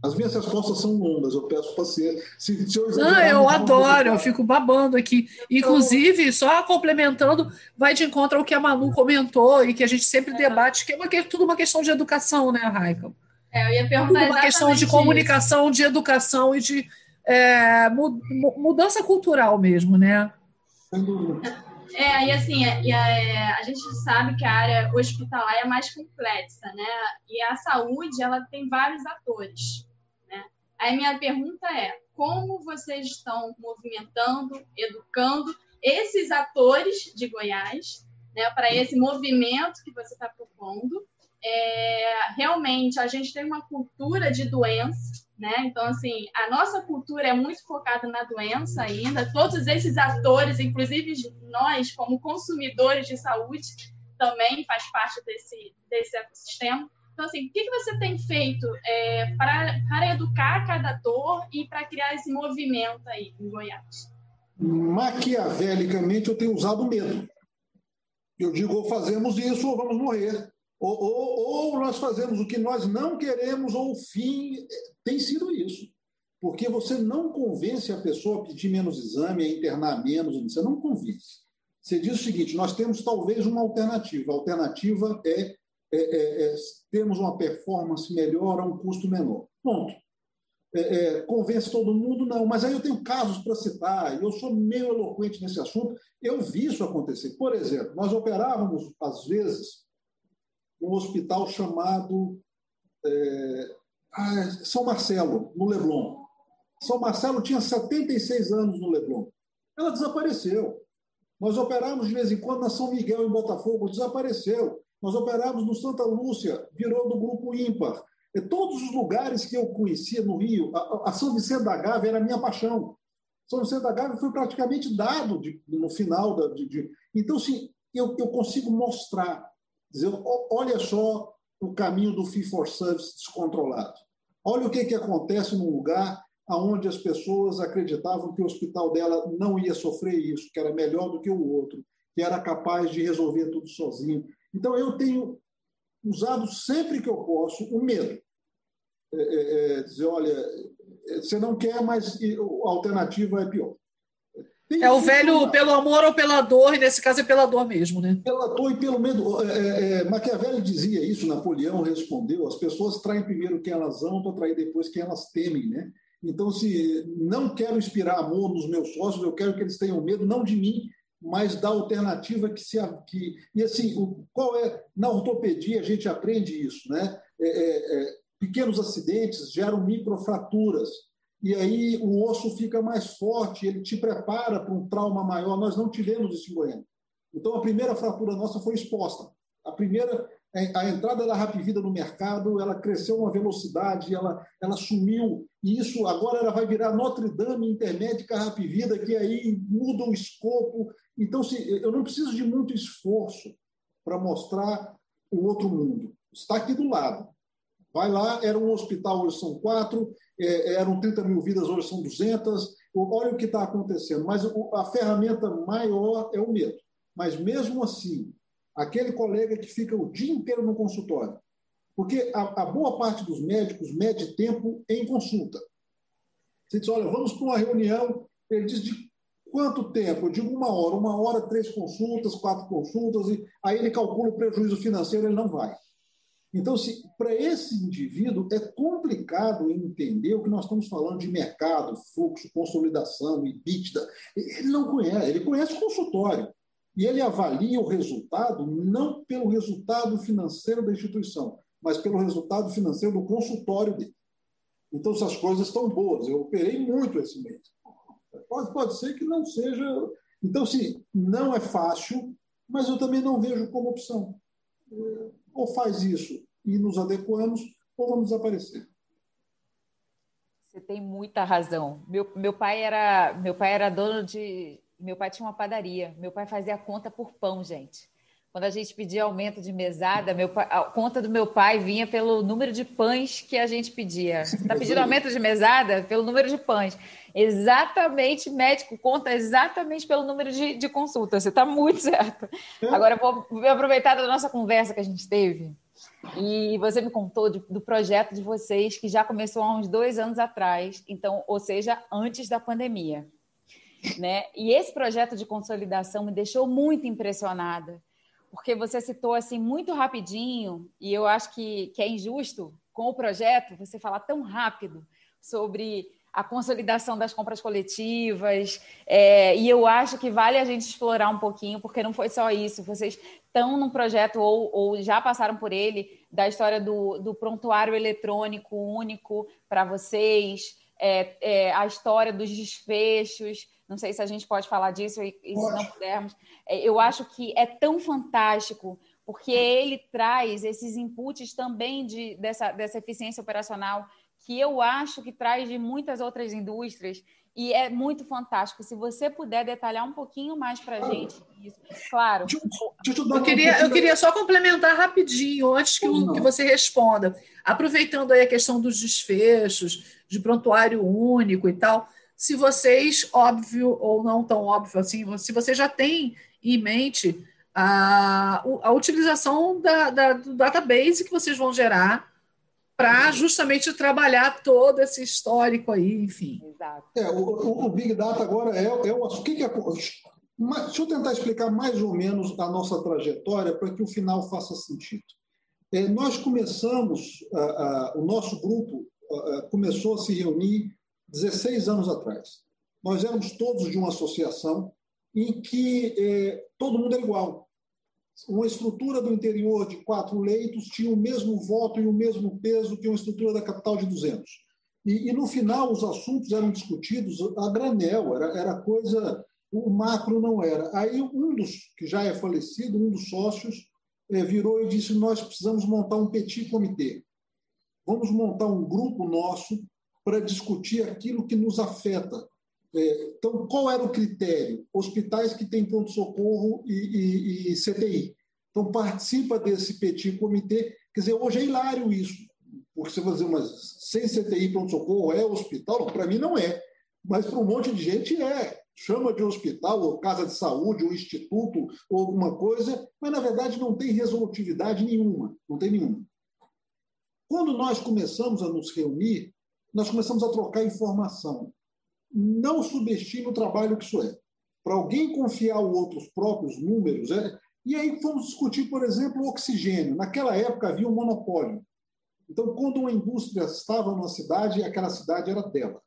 As minhas respostas são longas, eu peço paciência. Se, se eu não, eu adoro, eu fico babando aqui. Inclusive, só complementando, vai de encontro ao que a Manu comentou e que a gente sempre debate, que é uma, tudo uma questão de educação, né, Raika? É, eu ia perguntar tudo uma questão de comunicação, de educação e de é, mudança cultural mesmo, né? É, e assim, é, a, é, a gente sabe que a área hospitalar é mais complexa, né? E a saúde, ela tem vários atores, né? Aí minha pergunta é, como vocês estão movimentando, educando esses atores de Goiás, né, para esse movimento que você está propondo? É, realmente, a gente tem uma cultura de doença, né? Então, assim, a nossa cultura é muito focada na doença ainda. Todos esses atores, inclusive nós, como consumidores de saúde, também faz parte desse, desse ecossistema. Então, assim, o que, que você tem feito é, para, para educar cada ator e para criar esse movimento aí em Goiás? Maquiavelicamente, eu tenho usado medo. Eu digo, ou fazemos isso ou vamos morrer. Ou, ou, ou, nós fazemos o que nós não queremos, ou o fim tem sido isso. Porque você não convence a pessoa a pedir menos exame, a internar menos, você não convence. Você diz o seguinte: nós temos talvez uma alternativa. A alternativa é, é, é, é termos uma performance melhor a um custo menor. Ponto. É, é, convence todo mundo? Não, mas aí eu tenho casos para citar, e eu sou meio eloquente nesse assunto. Eu vi isso acontecer. Por exemplo, nós operávamos, às vezes, um hospital chamado é, ah, São Marcelo, no Leblon. São Marcelo tinha 76 anos no Leblon. Ela desapareceu. Nós operamos de vez em quando na São Miguel, em Botafogo, desapareceu. Nós operamos no Santa Lúcia, virou do grupo ímpar. E todos os lugares que eu conhecia no Rio, a, a São Vicente da Gávea era a minha paixão. São Vicente da Gávea foi praticamente dado de, no final da. De, de... Então, sim, eu, eu consigo mostrar Dizer, olha só o caminho do fee for service descontrolado. Olha o que, que acontece num lugar onde as pessoas acreditavam que o hospital dela não ia sofrer isso, que era melhor do que o outro, que era capaz de resolver tudo sozinho. Então, eu tenho usado sempre que eu posso o medo. É, é, é dizer, olha, você não quer, mas a alternativa é pior. Tem é o velho pelo amor ou pela dor, e nesse caso é pela dor mesmo, né? Pela dor e pelo medo. É, é, é, dizia isso, Napoleão respondeu: as pessoas traem primeiro quem elas amam para trair depois quem elas temem, né? Então, se não quero inspirar amor nos meus sócios, eu quero que eles tenham medo, não de mim, mas da alternativa que se. Que, e assim, o, qual é. Na ortopedia a gente aprende isso, né? É, é, é pequenos acidentes geram microfraturas e aí o osso fica mais forte, ele te prepara para um trauma maior. Nós não tivemos isso em Goiânia. Então, a primeira fratura nossa foi exposta. A primeira, é, a entrada da Rapvida no mercado, ela cresceu uma velocidade, ela, ela sumiu. E isso agora ela vai virar Notre Dame Intermédica Rapvida, que aí muda o escopo. Então, se, eu não preciso de muito esforço para mostrar o outro mundo. Está aqui do lado. Vai lá, era um hospital, hoje são quatro, é, eram 30 mil vidas, hoje são 200. Olha o que está acontecendo. Mas a ferramenta maior é o medo. Mas mesmo assim, aquele colega que fica o dia inteiro no consultório, porque a, a boa parte dos médicos mede tempo em consulta. Você diz, olha, vamos para uma reunião, ele diz de quanto tempo? Eu digo uma hora, uma hora, três consultas, quatro consultas, e aí ele calcula o prejuízo financeiro, ele não vai. Então, para esse indivíduo, é complicado entender o que nós estamos falando de mercado, fluxo, consolidação, EBITDA. Ele não conhece, ele conhece consultório. E ele avalia o resultado não pelo resultado financeiro da instituição, mas pelo resultado financeiro do consultório dele. Então, se as coisas estão boas, eu operei muito esse mês. Pode, pode ser que não seja. Então, sim, não é fácil, mas eu também não vejo como opção ou faz isso e nos adequamos, ou vamos desaparecer. Você tem muita razão. Meu, meu pai era meu pai era dono de meu pai tinha uma padaria. Meu pai fazia conta por pão, gente. Quando a gente pedia aumento de mesada, meu a conta do meu pai vinha pelo número de pães que a gente pedia. Está pedindo aumento de mesada? Pelo número de pães. Exatamente, médico conta exatamente pelo número de, de consultas. Você está muito certo. É. Agora, vou, vou aproveitar da nossa conversa que a gente teve. E você me contou de, do projeto de vocês, que já começou há uns dois anos atrás, então, ou seja, antes da pandemia. Né? E esse projeto de consolidação me deixou muito impressionada porque você citou assim muito rapidinho, e eu acho que, que é injusto com o projeto você falar tão rápido sobre a consolidação das compras coletivas, é, e eu acho que vale a gente explorar um pouquinho, porque não foi só isso, vocês estão num projeto ou, ou já passaram por ele, da história do, do prontuário eletrônico único para vocês, é, é, a história dos desfechos, não sei se a gente pode falar disso e, e se não pudermos. É, eu acho que é tão fantástico, porque ele traz esses inputs também de, dessa, dessa eficiência operacional que eu acho que traz de muitas outras indústrias e é muito fantástico. Se você puder detalhar um pouquinho mais para a gente isso. Claro. Eu queria, eu queria só complementar rapidinho, antes que, que você responda. Aproveitando aí a questão dos desfechos, de prontuário único e tal, se vocês, óbvio ou não tão óbvio assim, se vocês já têm em mente a, a utilização da, da, do database que vocês vão gerar para justamente trabalhar todo esse histórico aí, enfim. Exato. É, o, o, Big Data agora é, é o, o que, que é, mas, deixa eu tentar explicar mais ou menos a nossa trajetória para que o final faça sentido. É, nós começamos, o nosso grupo começou a se reunir 16 anos atrás. Nós éramos todos de uma associação em que é, todo mundo é igual. Uma estrutura do interior de quatro leitos tinha o mesmo voto e o mesmo peso que uma estrutura da capital de 200. E, e no final, os assuntos eram discutidos a granel, era, era coisa o macro não era. Aí um dos, que já é falecido, um dos sócios, é, virou e disse: Nós precisamos montar um petit comitê. Vamos montar um grupo nosso para discutir aquilo que nos afeta. É, então, qual era o critério? Hospitais que têm pronto-socorro e, e, e, CTI. Então, participa desse petit comitê. Quer dizer, hoje é hilário isso, porque você vai dizer, mas sem CTI pronto-socorro é hospital? Para mim, não é. Mas para um monte de gente é chama de hospital, ou casa de saúde, ou instituto, ou alguma coisa, mas na verdade não tem resolutividade nenhuma, não tem nenhuma. Quando nós começamos a nos reunir, nós começamos a trocar informação. Não subestime o trabalho que isso é. Para alguém confiar ao outro os próprios números, é... e aí fomos discutir, por exemplo, o oxigênio. Naquela época havia um monopólio. Então, quando uma indústria estava numa cidade, aquela cidade era dela.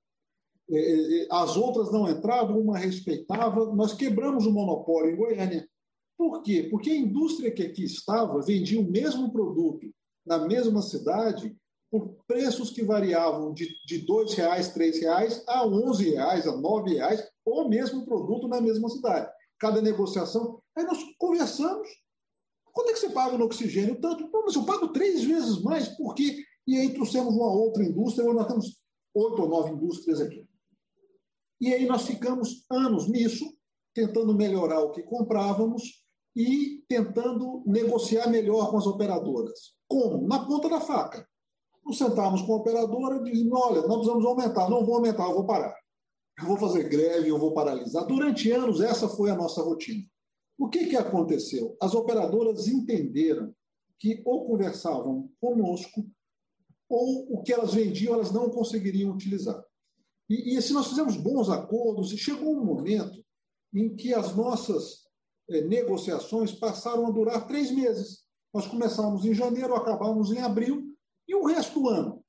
É, é, é, as outras não entravam, uma respeitava. Nós quebramos o monopólio em Goiânia. Por quê? Porque a indústria que aqui estava vendia o mesmo produto na mesma cidade por preços que variavam de, de R$ 2,00, R$ reais a R$ 11,00, a R$ reais, ou mesmo produto na mesma cidade. Cada negociação. Aí nós conversamos. Quanto é que você paga no oxigênio? Tanto. mas eu pago três vezes mais. Por quê? E aí trouxemos uma outra indústria, onde nós temos oito ou nove indústrias aqui. E aí nós ficamos anos nisso, tentando melhorar o que comprávamos e tentando negociar melhor com as operadoras. Como? Na ponta da faca. Nos sentávamos com a operadora e dizíamos: olha, nós precisamos aumentar. Não vou aumentar, eu vou parar. Eu vou fazer greve, eu vou paralisar. Durante anos, essa foi a nossa rotina. O que, que aconteceu? As operadoras entenderam que ou conversavam conosco ou o que elas vendiam elas não conseguiriam utilizar. E, e assim, nós fizemos bons acordos e chegou um momento em que as nossas eh, negociações passaram a durar três meses. Nós começamos em janeiro, acabamos em abril, e o resto do ano?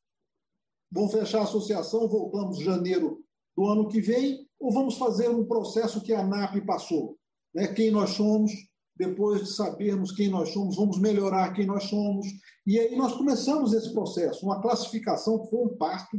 Vamos fechar a associação, voltamos janeiro do ano que vem, ou vamos fazer um processo que a ANAP passou? Né? Quem nós somos, depois de sabermos quem nós somos, vamos melhorar quem nós somos. E aí nós começamos esse processo, uma classificação que foi um parto,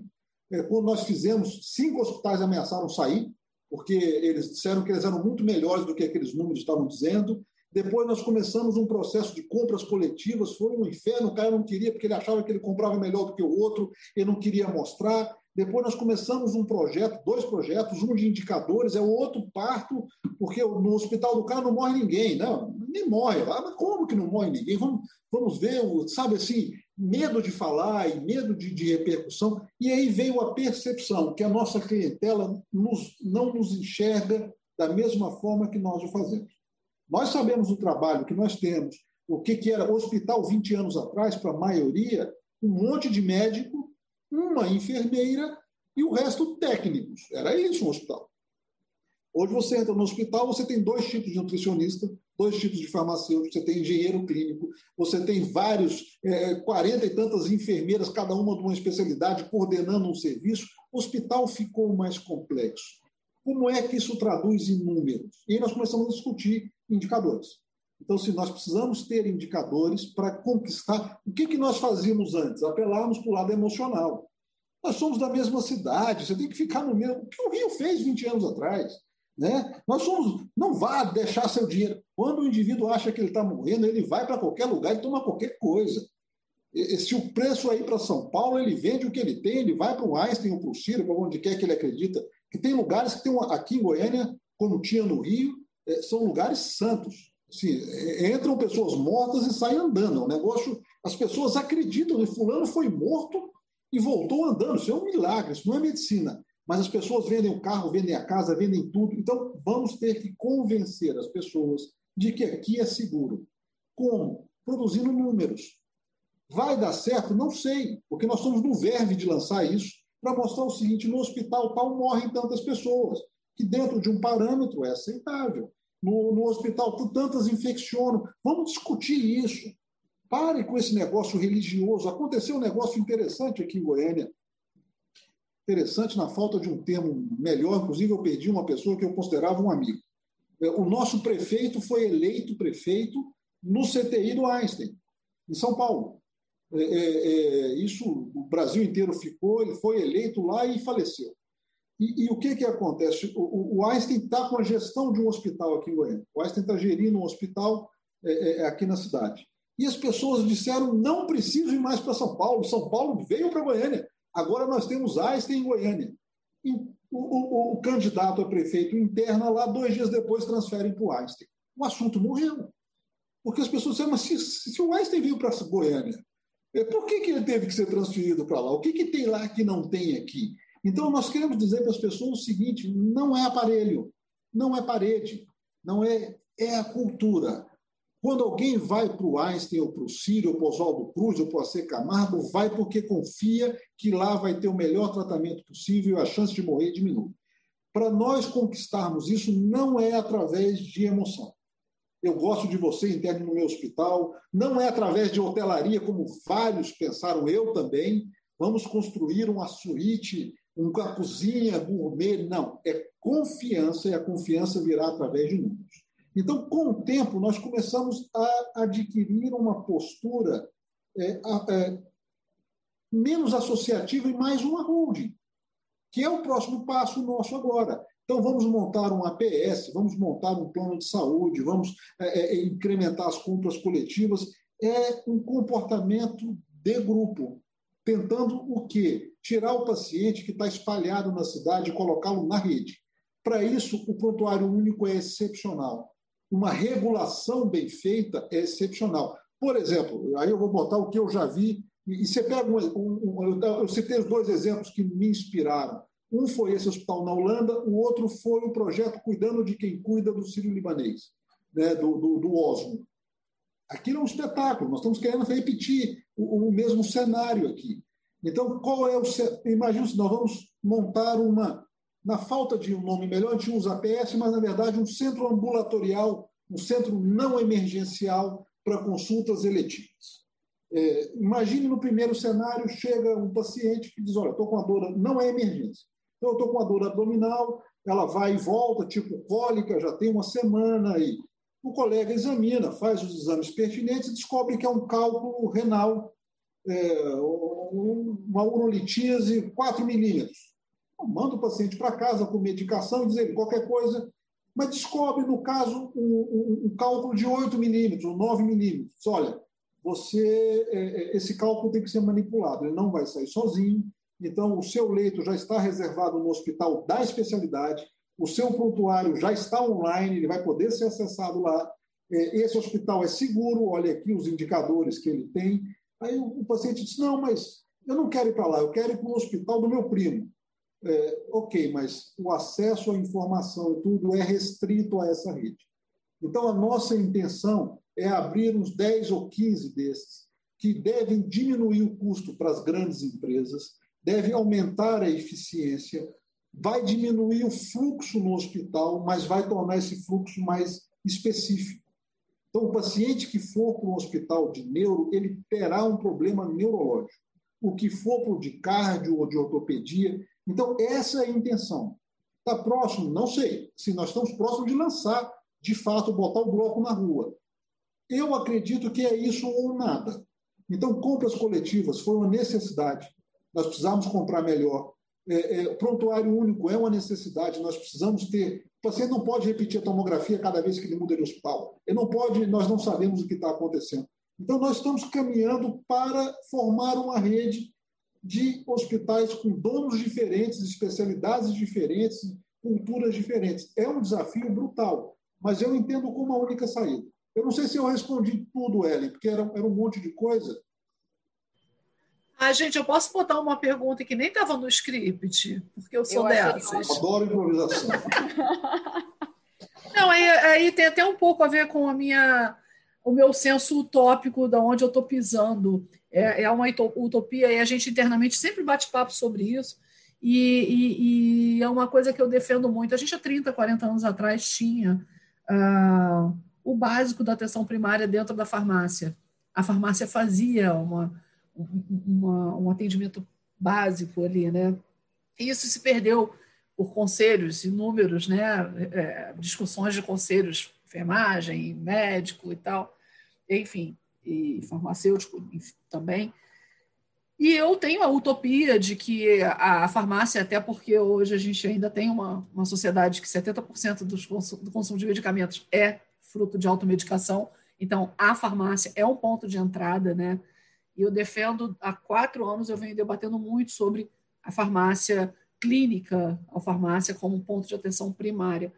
é, quando nós fizemos, cinco hospitais ameaçaram sair, porque eles disseram que eles eram muito melhores do que aqueles números estavam dizendo. Depois nós começamos um processo de compras coletivas, foi um inferno, o cara não queria, porque ele achava que ele comprava melhor do que o outro, ele não queria mostrar. Depois nós começamos um projeto, dois projetos, um de indicadores, é o outro parto, porque no hospital do cara não morre ninguém, não, nem morre. Ah, mas como que não morre ninguém? Vamos, vamos ver, sabe assim, medo de falar e medo de, de, repercussão. E aí veio a percepção que a nossa clientela nos, não nos enxerga da mesma forma que nós o fazemos. Nós sabemos o trabalho que nós temos, o que, que era hospital 20 anos atrás, para a maioria, um monte de médico, uma enfermeira e o resto técnicos. Era isso um hospital. Hoje você entra no hospital, você tem dois tipos de nutricionista, dois tipos de farmacêutico, você tem engenheiro clínico, você tem vários, é, 40 e tantas enfermeiras, cada uma de uma especialidade, coordenando um serviço. O hospital ficou mais complexo. Como é que isso traduz em números? E aí nós começamos a discutir indicadores. Então, se nós precisamos ter indicadores para conquistar, o que, que nós fazíamos antes? Apelávamos para o lado emocional. Nós somos da mesma cidade, você tem que ficar no mesmo. O que o Rio fez 20 anos atrás? Né? Nós somos, não vá deixar seu dinheiro. Quando o indivíduo acha que ele está morrendo, ele vai para qualquer lugar e toma qualquer coisa. Se o preço aí para São Paulo, ele vende o que ele tem, ele vai para o Einstein ou para o Ciro, para onde quer que ele acredita. Que tem lugares que tem aqui em Goiânia, como tinha no Rio, é, são lugares santos. Assim, entram pessoas mortas e saem andando. É um negócio. As pessoas acreditam que fulano foi morto e voltou andando. Isso é um milagre, isso não é medicina. Mas as pessoas vendem o carro, vendem a casa, vendem tudo. Então, vamos ter que convencer as pessoas de que aqui é seguro. Como? Produzindo números. Vai dar certo? Não sei, porque nós estamos no verve de lançar isso para mostrar o seguinte: no hospital tal morrem tantas pessoas, que dentro de um parâmetro é aceitável. No, no hospital tantas infeccionam. Vamos discutir isso. Pare com esse negócio religioso. Aconteceu um negócio interessante aqui em Goiânia. Interessante na falta de um termo melhor. Inclusive, eu perdi uma pessoa que eu considerava um amigo. É, o nosso prefeito foi eleito prefeito no CTI do Einstein, em São Paulo. É, é, é, isso o Brasil inteiro ficou, ele foi eleito lá e faleceu. E, e o que, que acontece? O, o Einstein está com a gestão de um hospital aqui em Goiânia. O Einstein está gerindo um hospital é, é, aqui na cidade. E as pessoas disseram: não preciso ir mais para São Paulo. São Paulo veio para Goiânia. Agora nós temos Einstein em Goiânia. E o, o, o, candidato a prefeito interna lá, dois dias depois, transferem para o Einstein. O assunto morreu. Porque as pessoas disseram: mas se, se o Einstein veio para Goiânia, é, por que, que ele teve que ser transferido para lá? O que, que tem lá que não tem aqui? Então, nós queremos dizer para as pessoas o seguinte: não é aparelho, não é parede, não é, é a cultura. Quando alguém vai para o Einstein, ou para o Círio, ou para o Oswaldo Cruz, ou para o AC Camargo, vai porque confia que lá vai ter o melhor tratamento possível e a chance de morrer diminui. Para nós conquistarmos isso, não é através de emoção eu gosto de você, interne no meu hospital. Não é através de hotelaria, como vários pensaram, eu também. Vamos construir uma suíte, uma cozinha gourmet. Não, é confiança e a confiança virá através de números. Então, com o tempo, nós começamos a adquirir uma postura é, é, menos associativa e mais uma holding, que é o próximo passo nosso agora. Então, vamos montar um APS, vamos montar um plano de saúde, vamos é, é, é, incrementar as compras coletivas. É um comportamento de grupo, tentando o quê? Tirar o paciente que está espalhado na cidade e colocá-lo na rede. Para isso, o prontuário único é excepcional. Uma regulação bem feita é excepcional. Por exemplo, aí eu vou botar o que eu já vi, e você pega um, um, um eu citei os dois exemplos que me inspiraram. Um foi esse hospital na Holanda, o outro foi o projeto Cuidando de Quem Cuida do Sírio-Libanês, né, do, do, do Osmo. Aquilo é um espetáculo, nós estamos querendo repetir o, o mesmo cenário aqui. Então, qual é o. Imagina se nós vamos montar uma. Na falta de um nome melhor, a gente usa APS, mas na verdade um centro ambulatorial, um centro não emergencial para consultas eletivas. É, imagine no primeiro cenário, chega um paciente que diz: Olha, estou com a dor, não é emergência. Então, eu estou com uma dor abdominal, ela vai e volta, tipo cólica, já tem uma semana, e o colega examina, faz os exames pertinentes e descobre que é um cálculo renal, é, uma urolitise 4 milímetros. Manda o paciente para casa com medicação, dizer qualquer coisa, mas descobre, no caso, um, um, um cálculo de 8 milímetros ou 9 milímetros. Olha, você, é, é, esse cálculo tem que ser manipulado, ele não vai sair sozinho, então, o seu leito já está reservado no hospital da especialidade, o seu prontuário já está online, ele vai poder ser acessado lá. É, esse hospital é seguro, olha aqui os indicadores que ele tem. Aí o paciente diz: Não, mas eu não quero ir para lá, eu quero ir para o hospital do meu primo. É, ok, mas o acesso à informação e tudo é restrito a essa rede. Então, a nossa intenção é abrir uns 10 ou 15 desses, que devem diminuir o custo para as grandes empresas, deve aumentar a eficiência, vai diminuir o fluxo no hospital, mas vai tornar esse fluxo mais específico. Então, o paciente que for para um hospital de neuro, ele terá um problema neurológico. O que for para o de cardio ou de ortopedia. Então, essa é a intenção. Está próximo? Não sei. Se nós estamos próximos de lançar, de fato, botar o bloco na rua. Eu acredito que é isso ou nada. Então, compras coletivas foi uma necessidade nós precisamos comprar melhor. É, é, prontuário único é uma necessidade, nós precisamos ter. O paciente não pode repetir a tomografia cada vez que ele muda de hospital. Ele não pode, nós não sabemos o que está acontecendo. Então, nós estamos caminhando para formar uma rede de hospitais com donos diferentes, especialidades diferentes, culturas diferentes. É um desafio brutal, mas eu entendo como a única saída. Eu não sei se eu respondi tudo, Ellen, porque era, era um monte de coisa. Ah, gente, eu posso botar uma pergunta que nem estava no script, porque eu sou eu dessas. Eu adoro improvisação. Não, aí, aí tem até um pouco a ver com a minha, o meu senso utópico de onde eu estou pisando. É, é uma utopia e a gente internamente sempre bate papo sobre isso. E, e, e, é uma coisa que eu defendo muito. A gente, há 30, 40 anos atrás, tinha ah, o básico da atenção primária dentro da farmácia. A farmácia fazia uma, uma, um atendimento básico ali, né? E isso se perdeu por conselhos inúmeros, né? É, discussões de conselhos, enfermagem, médico e tal, enfim, e farmacêutico também. E eu tenho a utopia de que a, farmácia, até porque hoje a gente ainda tem uma, uma sociedade que 70% dos, do consumo de medicamentos é fruto de automedicação, então a farmácia é um ponto de entrada, né? E eu defendo, há quatro anos eu venho debatendo muito sobre a farmácia clínica, a farmácia como um ponto de atenção primária.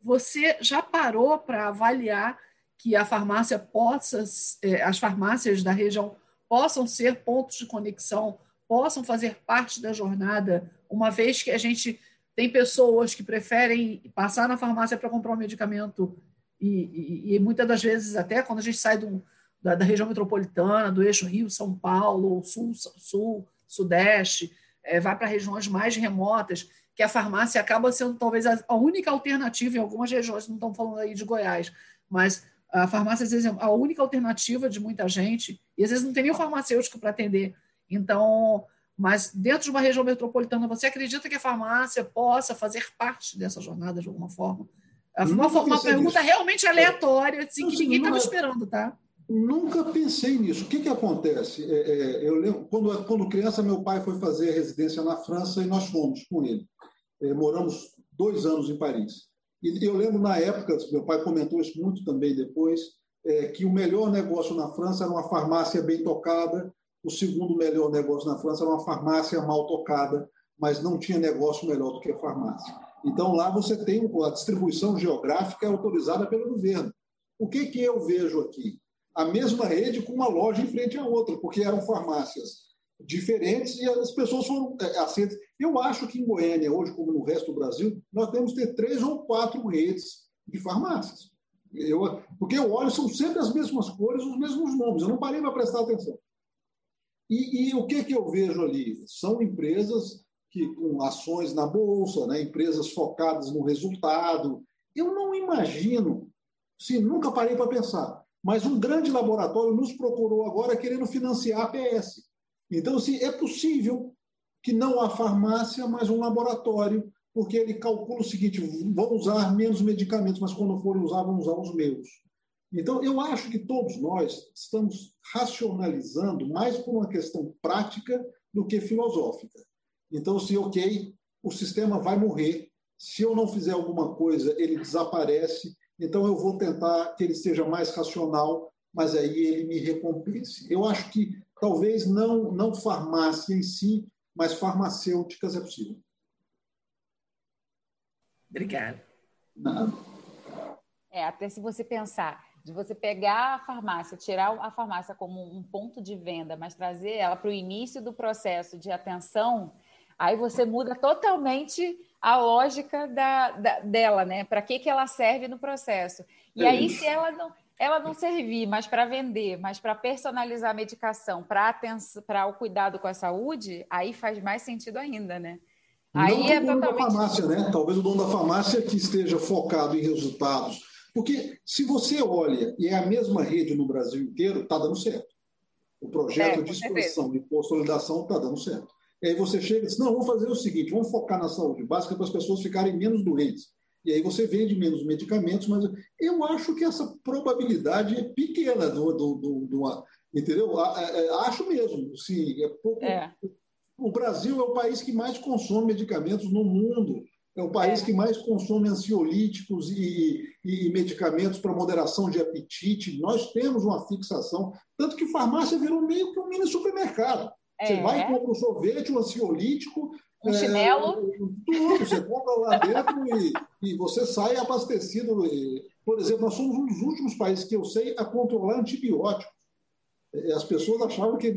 Você já parou para avaliar que a farmácia possa, é, as farmácias da região possam ser pontos de conexão, possam fazer parte da jornada, uma vez que a gente tem pessoas que preferem passar na farmácia para comprar um medicamento e, e, e, muitas das vezes até quando a gente sai do, da, da, região metropolitana, do eixo Rio, São Paulo, Sul, Sul Sudeste, é, vai para regiões mais remotas, que a farmácia acaba sendo talvez a, única alternativa em algumas regiões, não estão falando aí de Goiás, mas a farmácia, às vezes, é a única alternativa de muita gente, e às vezes não tem o farmacêutico para atender. Então, mas dentro de uma região metropolitana, você acredita que a farmácia possa fazer parte dessa jornada de alguma forma? Uma, uma pergunta nisso. realmente aleatória, assim, que ninguém estava esperando, tá? Nunca pensei nisso. O que, que acontece? É, é, eu lembro, quando, quando criança, meu pai foi fazer residência na França e nós fomos com ele. É, moramos dois anos em Paris. E eu lembro na época, meu pai comentou isso muito também depois, é, que o melhor negócio na França era uma farmácia bem tocada, o segundo melhor negócio na França era uma farmácia mal tocada, mas não tinha negócio melhor do que a farmácia. Então lá você tem a distribuição geográfica autorizada pelo governo. O que, que eu vejo aqui? A mesma rede com uma loja em frente à outra, porque eram farmácias diferentes e as pessoas foram é, aceitas. Eu acho que em Goiânia, hoje, como no resto do Brasil, nós temos que ter três ou quatro redes de farmácias. Eu, porque eu olho, são sempre as mesmas cores, os mesmos nomes. Eu não parei para prestar atenção. E, e, o que, que eu vejo ali? São empresas que com ações na bolsa, né? empresas focadas no resultado. Eu não imagino, sim, nunca parei para pensar, mas um grande laboratório nos procurou agora querendo financiar a PS. Então, assim, é possível que não há farmácia, mas um laboratório, porque ele calcula o seguinte: vão usar menos medicamentos, mas quando forem usar, vão usar os meus. Então, eu acho que todos nós estamos racionalizando mais por uma questão prática do que filosófica. Então, se, ok, o sistema vai morrer, se eu não fizer alguma coisa, ele desaparece, então eu vou tentar que ele seja mais racional, mas aí ele me recompense. Eu acho que Talvez não, não farmácia em si, mas farmacêuticas é possível. Obrigada. É, até se você pensar de você pegar a farmácia, tirar a farmácia como um ponto de venda, mas trazer ela para o início do processo de atenção, aí você muda totalmente a lógica da, da dela, né? Para que, que ela serve no processo. E é aí, isso. se ela não ela não servir mais para vender, mas para personalizar a medicação, para o cuidado com a saúde, aí faz mais sentido ainda, né? Aí não é totalmente... da farmácia, né? Talvez o dono da farmácia que esteja focado em resultados. Porque se você olha, e é a mesma rede no Brasil inteiro, está dando certo. O projeto é, de expansão de consolidação está dando certo. E aí você chega e diz, não, vamos fazer o seguinte, vamos focar na saúde básica para as pessoas ficarem menos doentes. E aí você vende menos medicamentos, mas eu acho que essa probabilidade é pequena do, do, do, do entendeu? Acho mesmo. Sim, é pouco, é. O Brasil é o país que mais consome medicamentos no mundo. é o país é. que mais consome ansiolíticos e, e medicamentos para moderação de apetite. Nós temos uma fixação, tanto que farmácia virou meio que um mini supermercado. É. Você vai e compra um sorvete, um ansiolítico, um é, chinelo. Tudo, você compra lá dentro e, e você sai abastecido. Por exemplo, nós somos um dos últimos países que eu sei a controlar antibiótico. As pessoas achavam que.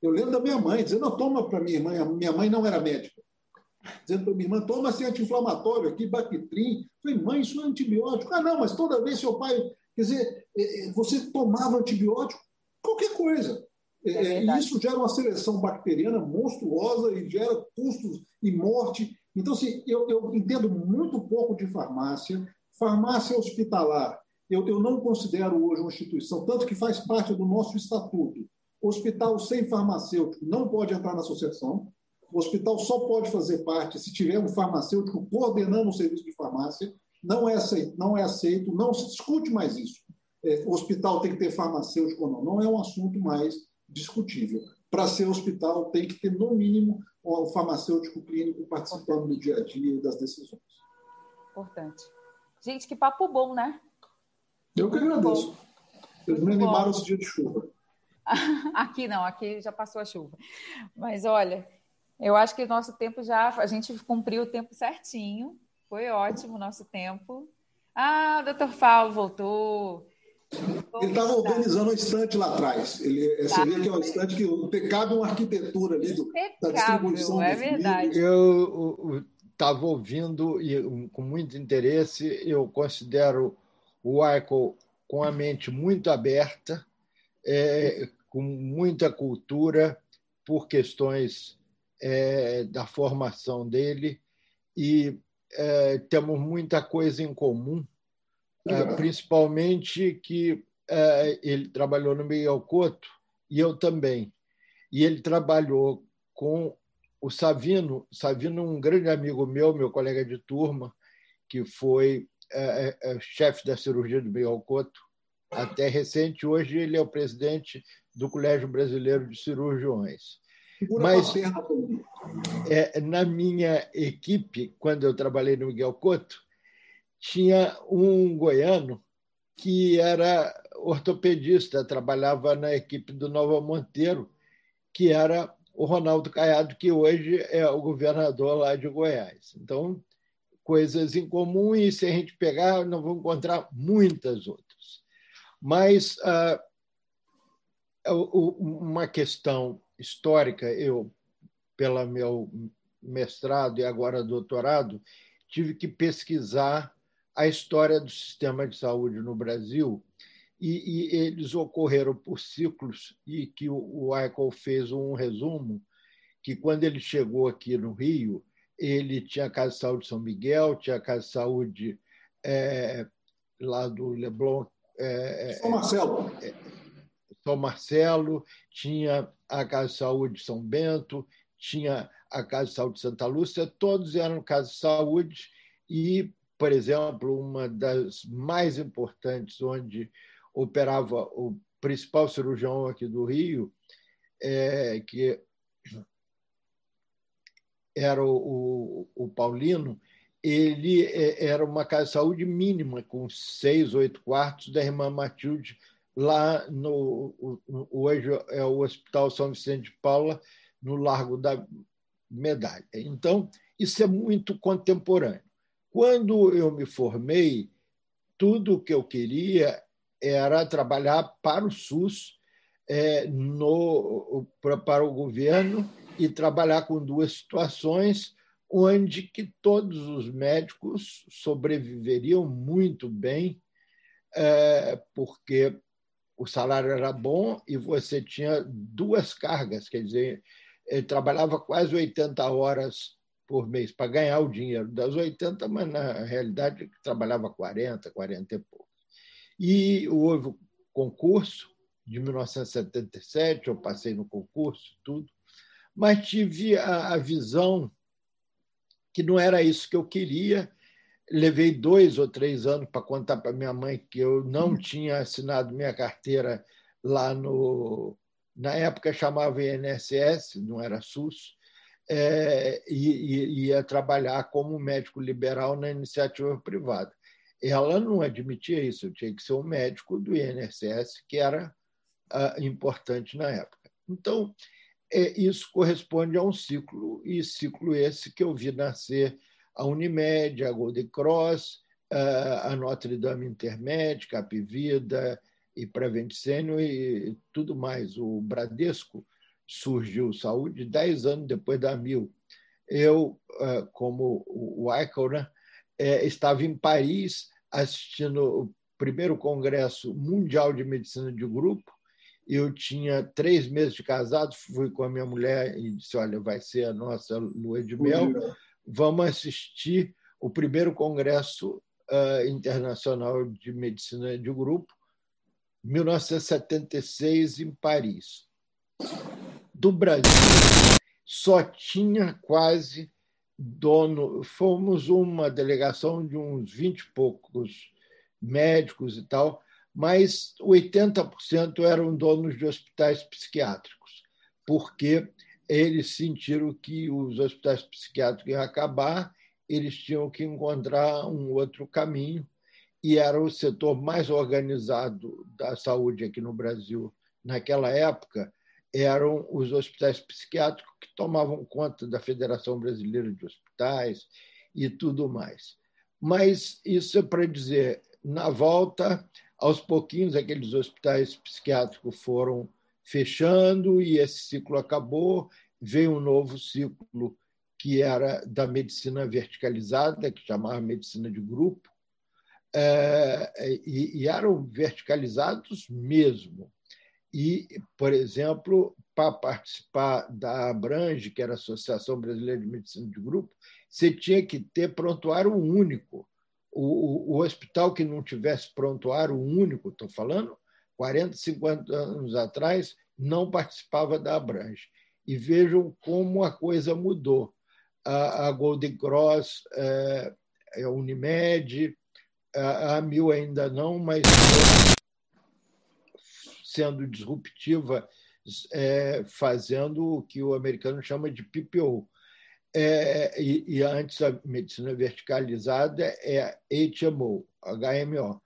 Eu lembro da minha mãe dizendo: toma para minha mãe. Minha mãe não era médica. Dizendo para minha irmã: toma esse anti-inflamatório aqui, Bactrim. Falei, mãe, isso é antibiótico. Ah, não, mas toda vez seu pai. Quer dizer, é, é, você tomava antibiótico, qualquer coisa. É, é, e isso gera uma seleção bacteriana monstruosa e gera custos e morte. Então, assim, eu, eu entendo muito pouco de farmácia. Farmácia hospitalar, eu, eu não considero hoje uma instituição, tanto que faz parte do nosso estatuto. Hospital sem farmacêutico não pode entrar na associação. O hospital só pode fazer parte se tiver um farmacêutico coordenando o serviço de farmácia. Não é aceito, não, é aceito, não se discute mais isso. É, o hospital tem que ter farmacêutico ou não. Não é um assunto mais discutível. Para ser hospital, tem que ter, no mínimo, o farmacêutico clínico participando do dia a dia das decisões. Importante. Gente, que papo bom, né? Eu que agradeço. Vocês me animaram esse dia de chuva. Aqui não, aqui já passou a chuva. Mas olha, eu acho que nosso tempo já. A gente cumpriu o tempo certinho. Foi ótimo o nosso tempo. Ah, o doutor Faulo voltou. Ele estava organizando um estante lá atrás. Ele, tá. Você vê que é um estante que cabe uma arquitetura ali do, da distribuição. É verdade. Eu estava ouvindo e com muito interesse. Eu considero o Michael com a mente muito aberta, é, com muita cultura por questões é, da formação dele e é, temos muita coisa em comum é, principalmente que é, ele trabalhou no Miguel Couto e eu também. E ele trabalhou com o Savino, Savino um grande amigo meu, meu colega de turma, que foi é, é, chefe da cirurgia do Miguel Couto até recente. Hoje ele é o presidente do Colégio Brasileiro de Cirurgiões. Mas é, na minha equipe, quando eu trabalhei no Miguel Couto, tinha um goiano que era ortopedista, trabalhava na equipe do Nova Monteiro, que era o Ronaldo Caiado, que hoje é o governador lá de Goiás. Então, coisas em comum, e se a gente pegar, nós vamos encontrar muitas outras. Mas ah, uma questão histórica, eu, pelo meu mestrado e agora doutorado, tive que pesquisar a história do sistema de saúde no Brasil e, e eles ocorreram por ciclos e que o, o Eichel fez um resumo que quando ele chegou aqui no Rio ele tinha a Casa de Saúde São Miguel, tinha a Casa de Saúde é, lá do Leblon. É, é São Marcelo. É, São Marcelo, tinha a Casa de Saúde São Bento, tinha a Casa de Saúde Santa Lúcia, todos eram Casa de Saúde e por exemplo, uma das mais importantes, onde operava o principal cirurgião aqui do Rio, é, que era o, o, Paulino, ele é, era uma casa de saúde mínima, com seis, oito quartos da irmã Matilde, lá no. Hoje é o Hospital São Vicente de Paula, no Largo da Medalha. Então, isso é muito contemporâneo. Quando eu me formei, tudo o que eu queria era trabalhar para o SUS, é, no, para o governo, e trabalhar com duas situações onde que todos os médicos sobreviveriam muito bem, é, porque o salário era bom e você tinha duas cargas, quer dizer, ele trabalhava quase 80 horas por mês para ganhar o dinheiro das 80, mas na realidade trabalhava 40, 40 e pouco. E houve o concurso de 1977, eu passei no concurso, tudo, mas tive a, a visão que não era isso que eu queria. Levei dois ou três anos para contar para minha mãe que eu não uhum. tinha assinado minha carteira lá no. Na época chamava INSS, não era SUS, é, e ia trabalhar como médico liberal na iniciativa privada. Ela não admitia isso, eu tinha que ser um médico do INSS, que era uh, importante na época. Então, é, isso corresponde a um ciclo, e ciclo esse que eu vi nascer a Unimed, a Golden Cross, uh, a Notre Dame Intermédica, a Pivida e Prevent Senior e tudo mais. O Bradesco surgiu saúde dez anos depois da Mil. Eu, ah, como o Eichel, né, é, estava em Paris assistindo o primeiro Congresso Mundial de Medicina de Grupo. Eu tinha três meses de casado, fui com a minha mulher e disse: Olha, vai ser a nossa lua de mel. Vamos assistir o primeiro Congresso uh, Internacional de Medicina de Grupo, 1976, em Paris do Brasil só tinha quase dono. Fomos uma delegação de uns 20 e poucos médicos e tal, mas 80% eram donos de hospitais psiquiátricos, porque eles sentiram que os hospitais psiquiátricos iam acabar, eles tinham que encontrar um outro caminho, e era o setor mais organizado da saúde aqui no Brasil naquela época eram os hospitais psiquiátricos que tomavam conta da Federação Brasileira de Hospitais e tudo mais. Mas isso é para dizer, na volta, aos pouquinhos, aqueles hospitais psiquiátricos foram fechando e esse ciclo acabou. Veio um novo ciclo que era da medicina verticalizada, que chamava medicina de grupo, é, e, e eram verticalizados mesmo. E, por exemplo, para participar da Abrange, que era a Associação Brasileira de Medicina de Grupo, você tinha que ter prontuário único. O, o, o hospital que não tivesse prontuário único, estou falando, 40, 50 anos atrás, não participava da Abrange. E vejam como a coisa mudou. A, a Golden Cross, é, a Unimed, a, a Mil ainda não, mas sendo disruptiva, é, fazendo o que o americano chama de PPO. É, e, e, antes a medicina verticalizada é HMO, HMO.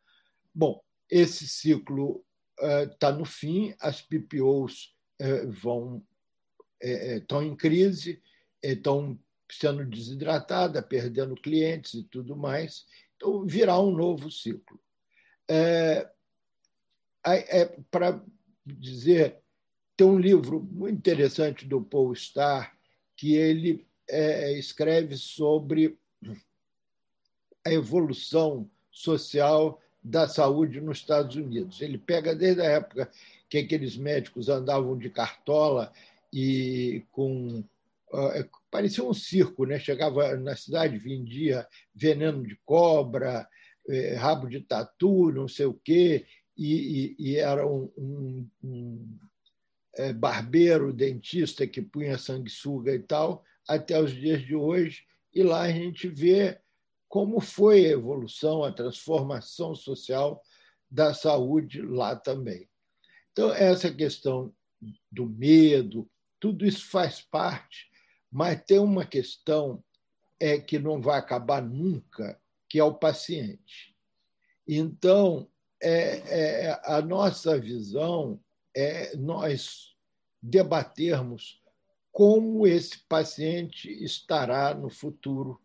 Bom, esse ciclo está é, no fim, as PPOs é, vão estão é, em crise, estão sendo desidratadas, perdendo clientes e tudo mais. Então, virá um novo ciclo. É, para dizer, tem um livro muito interessante do Paul Starr que ele é, escreve sobre a evolução social da saúde nos Estados Unidos. Ele pega desde a época que aqueles médicos andavam de cartola e com uh, parecia um circo, né? Chegava na cidade, vendia veneno de cobra, eh, rabo de tatu, não sei o quê, e, e, era um, um, um é, barbeiro, dentista que punha sanguessuga e tal, até os dias de hoje. E lá a gente vê como foi a evolução, a transformação social da saúde lá também. Então, essa questão do medo, tudo isso faz parte, mas tem uma questão é que não vai acabar nunca, que é o paciente. Então, é, é, a nossa visão é nós debatermos como esse paciente estará no futuro.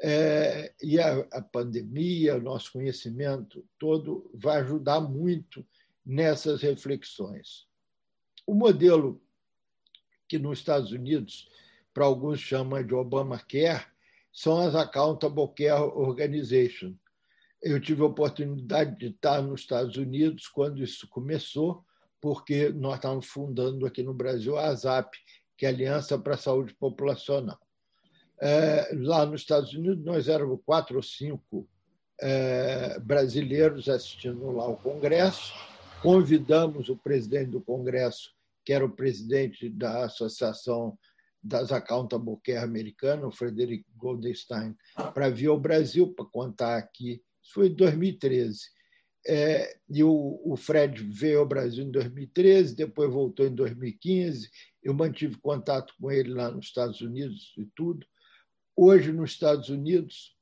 É, e a, a pandemia, o nosso conhecimento todo, vai ajudar muito nessas reflexões. O modelo que nos Estados Unidos, para alguns chama de Obamacare, são as Accountable Care Organization, eu tive a oportunidade de estar nos Estados Unidos quando isso começou, porque nós estávamos fundando aqui no Brasil a ASAP, que é a Aliança para a Saúde Populacional. É, lá nos Estados Unidos, nós éramos quatro ou cinco é, brasileiros assistindo lá o Congresso. Convidamos o presidente do Congresso, que era o presidente da Associação das Accountable Care americana, o Frederick Goldenstein, para vir ao Brasil para contar aqui isso foi em 2013. é, e o, o, Fred veio ao Brasil em 2013, depois voltou em 2015. Eu mantive contato com ele lá nos Estados Unidos e tudo. Hoje, nos Estados Unidos,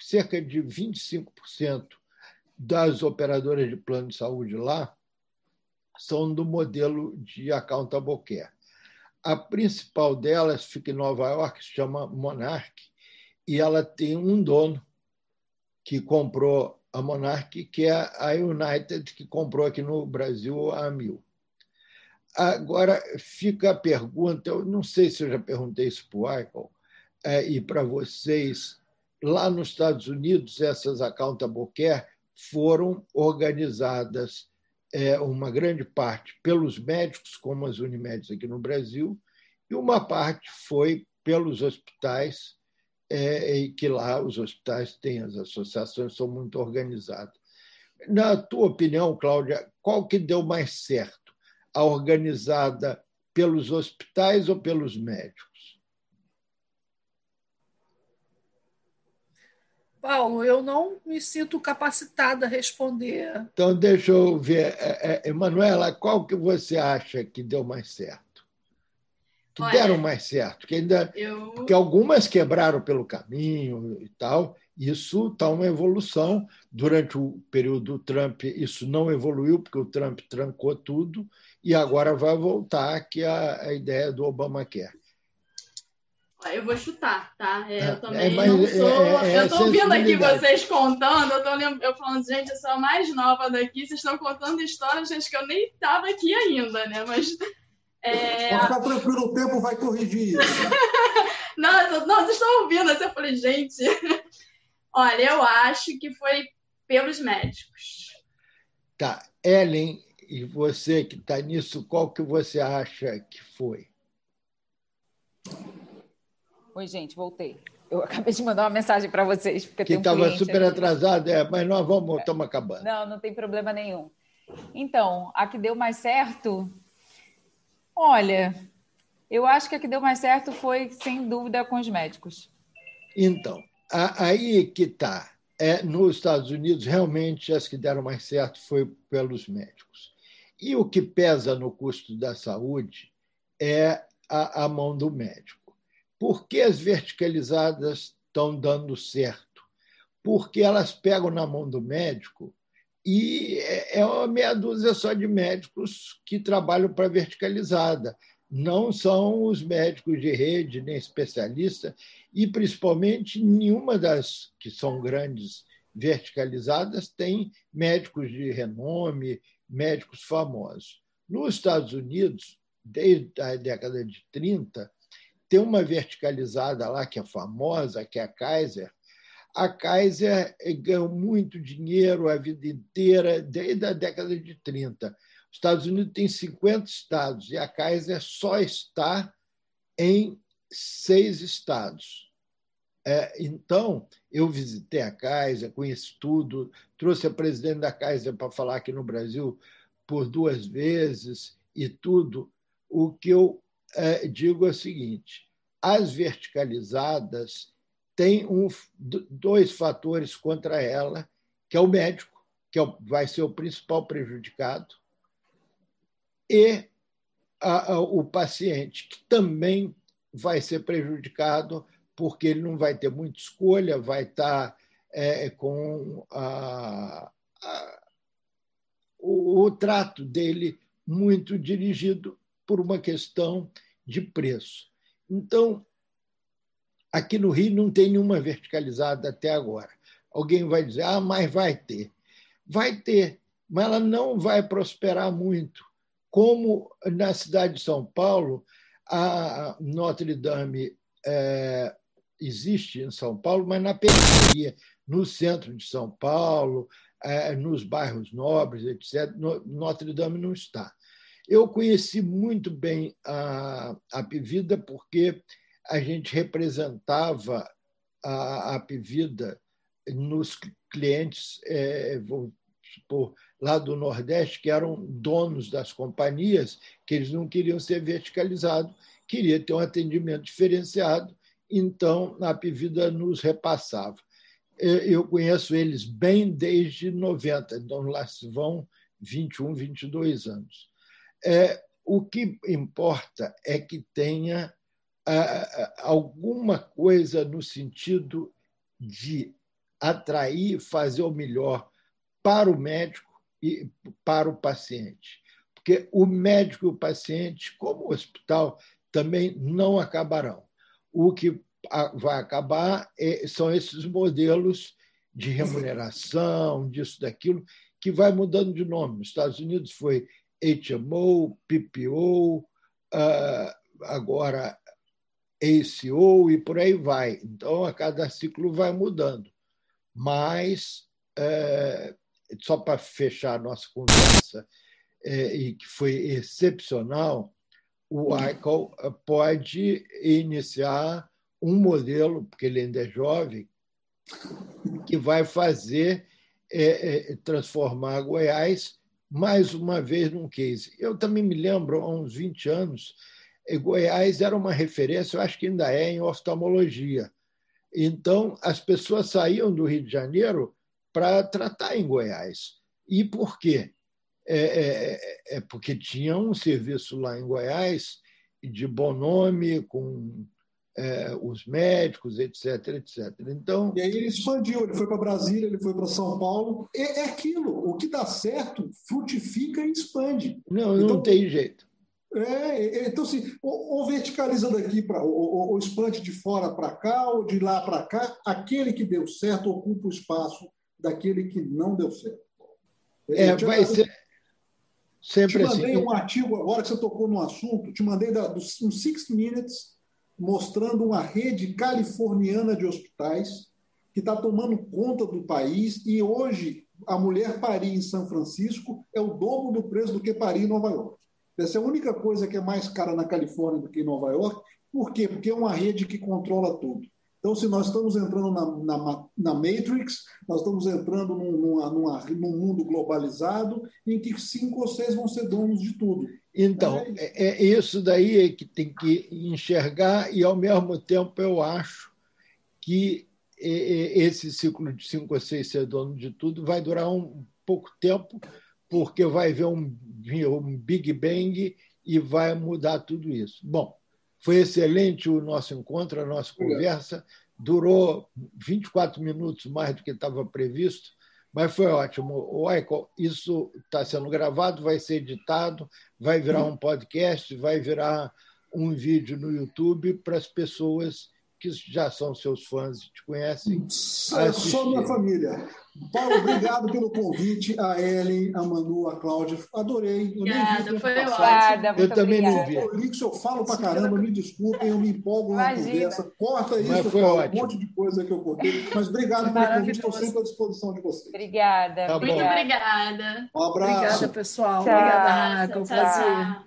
cerca de 25% das operadoras de plano de saúde lá são do modelo de accountable care. A principal delas fica em Nova York, se chama Monarch, e ela tem um dono que comprou a Monarch, que é a United, que comprou aqui no Brasil a Mil. Agora fica a pergunta, eu não sei se eu já perguntei isso para o Michael é, e para vocês, lá nos Estados Unidos, essas accountable care foram organizadas é, uma grande parte pelos médicos, como as Unimedes aqui no Brasil, e uma parte foi pelos hospitais, é, e que lá os hospitais têm, as associações são muito organizadas. Na tua opinião, Cláudia, qual que deu mais certo? A organizada pelos hospitais ou pelos médicos? Paulo, eu não me sinto capacitada a responder. Então, deixa eu ver. É, é, Emanuela, qual que você acha que deu mais certo? Que Olha, deram mais certo? Que ainda, eu... Porque algumas quebraram pelo caminho e tal. Isso está uma evolução. Durante o período do Trump, isso não evoluiu, porque o Trump trancou tudo, e agora vai voltar, que é a, a ideia do Obamacare. Eu vou chutar, tá? É, eu é, também é, mas, não sou. É, é, eu tô vendo aqui vocês contando, eu tô lem... eu falando, gente, eu sou a mais nova daqui, vocês estão contando histórias, gente, que eu nem tava aqui ainda, né? Mas. É... Pode ficar tranquilo, o tempo vai corrigir isso. não, não, vocês estão ouvindo, assim, eu falei, gente. Olha, eu acho que foi pelos médicos. Tá, Ellen, e você que está nisso, qual que você acha que foi? Oi, gente, voltei. Eu acabei de mandar uma mensagem para vocês. Porque que estava um super atrasado, é, mas nós vamos, estamos acabando. Não, não tem problema nenhum. Então, a que deu mais certo, olha, eu acho que a que deu mais certo foi, sem dúvida, com os médicos. Então, aí que está. É, nos Estados Unidos, realmente, as que deram mais certo foi pelos médicos. E o que pesa no custo da saúde é a, a mão do médico. Por que as verticalizadas estão dando certo? Porque elas pegam na mão do médico e é, é uma meia dúzia só de médicos que trabalham para verticalizada. Não são os médicos de rede, nem especialistas, e principalmente nenhuma das que são grandes verticalizadas tem médicos de renome, médicos famosos. Nos Estados Unidos, desde a década de 30, tem uma verticalizada lá que é famosa, que é a Kaiser. A Kaiser ganhou muito dinheiro a vida inteira, desde a década de 30. Os Estados Unidos tem 50 estados e a Kaiser só está em seis estados. É, então, eu visitei a Kaiser, conheci tudo, trouxe a presidente da Kaiser para falar aqui no Brasil por duas vezes e tudo. O que eu é, digo é o seguinte: as verticalizadas têm um, dois fatores contra ela, que é o médico, que é vai ser o principal prejudicado, e a, a, o paciente, que também vai ser prejudicado, porque ele não vai ter muita escolha, vai estar é, com a, o, o trato dele muito dirigido por uma questão de preço. Então, aqui no Rio não tem nenhuma verticalizada até agora. Alguém vai dizer, ah, mas vai ter. Vai ter, mas ela não vai prosperar muito. Como na cidade de São Paulo, a Notre Dame é, existe em São Paulo, mas na periferia, no centro de São Paulo, é, nos bairros nobres, etc., Notre Dame não está. Eu conheci muito bem a, a Pivida porque a gente representava a, a Pivida nos clientes, é, vou supor, lá do Nordeste, que eram donos das companhias, que eles não queriam ser verticalizados, queria ter um atendimento diferenciado, então a Pivida nos repassava. eu conheço eles bem desde 90, então lá se vão 21, 22 anos. É, o que importa é que tenha alguma coisa no sentido de atrair, fazer o melhor para o médico e para o paciente. Porque o médico e o paciente, como o hospital, também não acabarão. O que vai acabar é, são esses modelos de remuneração, disso, daquilo, que vai mudando de nome. Nos Estados Unidos foi HMO, PPO, ah, agora ACO e por aí vai. Então, a cada ciclo vai mudando. Mas, é, só para fechar a nossa conversa, é, e que foi excepcional, o ICAO pode iniciar um modelo, porque ele ainda é jovem, que vai fazer é, é, transformar Goiás mais uma vez num case. Eu também me lembro, há uns 20 anos, Goiás era uma referência, eu acho que ainda é, em oftalmologia. Então, as pessoas saíam do Rio de Janeiro para tratar em Goiás. E por quê? É, é, é, porque tinha um serviço lá em Goiás de bom nome, com é, os médicos, etc, etc. Então, e aí ele expandiu, ele foi para Brasília, ele foi para São Paulo. É, é, aquilo, o que dá certo frutifica e expande. Não, então, não tem jeito. É, é, então, assim, ou, ou verticaliza daqui para. Ou, ou expande de fora para cá, ou de lá para cá, aquele que deu certo ocupa o espaço daquele que não deu certo. É, vai ser. Sempre te mandei assim. um artigo, agora que você tocou no assunto, te mandei da, do, um Six Minutes mostrando uma rede californiana de hospitais que está tomando conta do país e hoje a mulher parir em São Francisco é o dobro do preço do que parir em Nova York. Essa é a única coisa que é mais cara na Califórnia do que em Nova York. Por quê? Porque é uma rede que controla tudo. Então, se nós estamos entrando na, na, na Matrix, nós estamos entrando num, numa, numa, num mundo globalizado em que cinco ou seis vão ser donos de tudo. Então, é, é isso daí é que tem que enxergar, e ao mesmo tempo eu acho que esse ciclo de cinco ou seis ser dono de tudo vai durar um pouco tempo, porque vai haver um, um Big Bang e vai mudar tudo isso. Bom, foi excelente o nosso encontro, a nossa conversa. Durou 24 minutos mais do que estava previsto, mas foi ótimo. O Michael, isso está sendo gravado, vai ser editado, vai virar um podcast, vai virar um vídeo no YouTube para as pessoas que já são seus fãs e te conhecem. Só minha família. Paulo, obrigado pelo convite. A Ellen, a Manu, a Cláudia. Adorei. Eu obrigada, foi ótimo. Eu também não vi. Eu, eu falo pra caramba, me desculpem, eu me empolgo na conversa. Corta isso, Mas foi ótimo. um monte de coisa que eu cortei. Mas obrigado pelo convite, estou sempre à disposição de vocês. Obrigada. Tá Muito obrigada. Um abraço. Obrigada, pessoal. Tchau. Obrigada, Raca. Um prazer.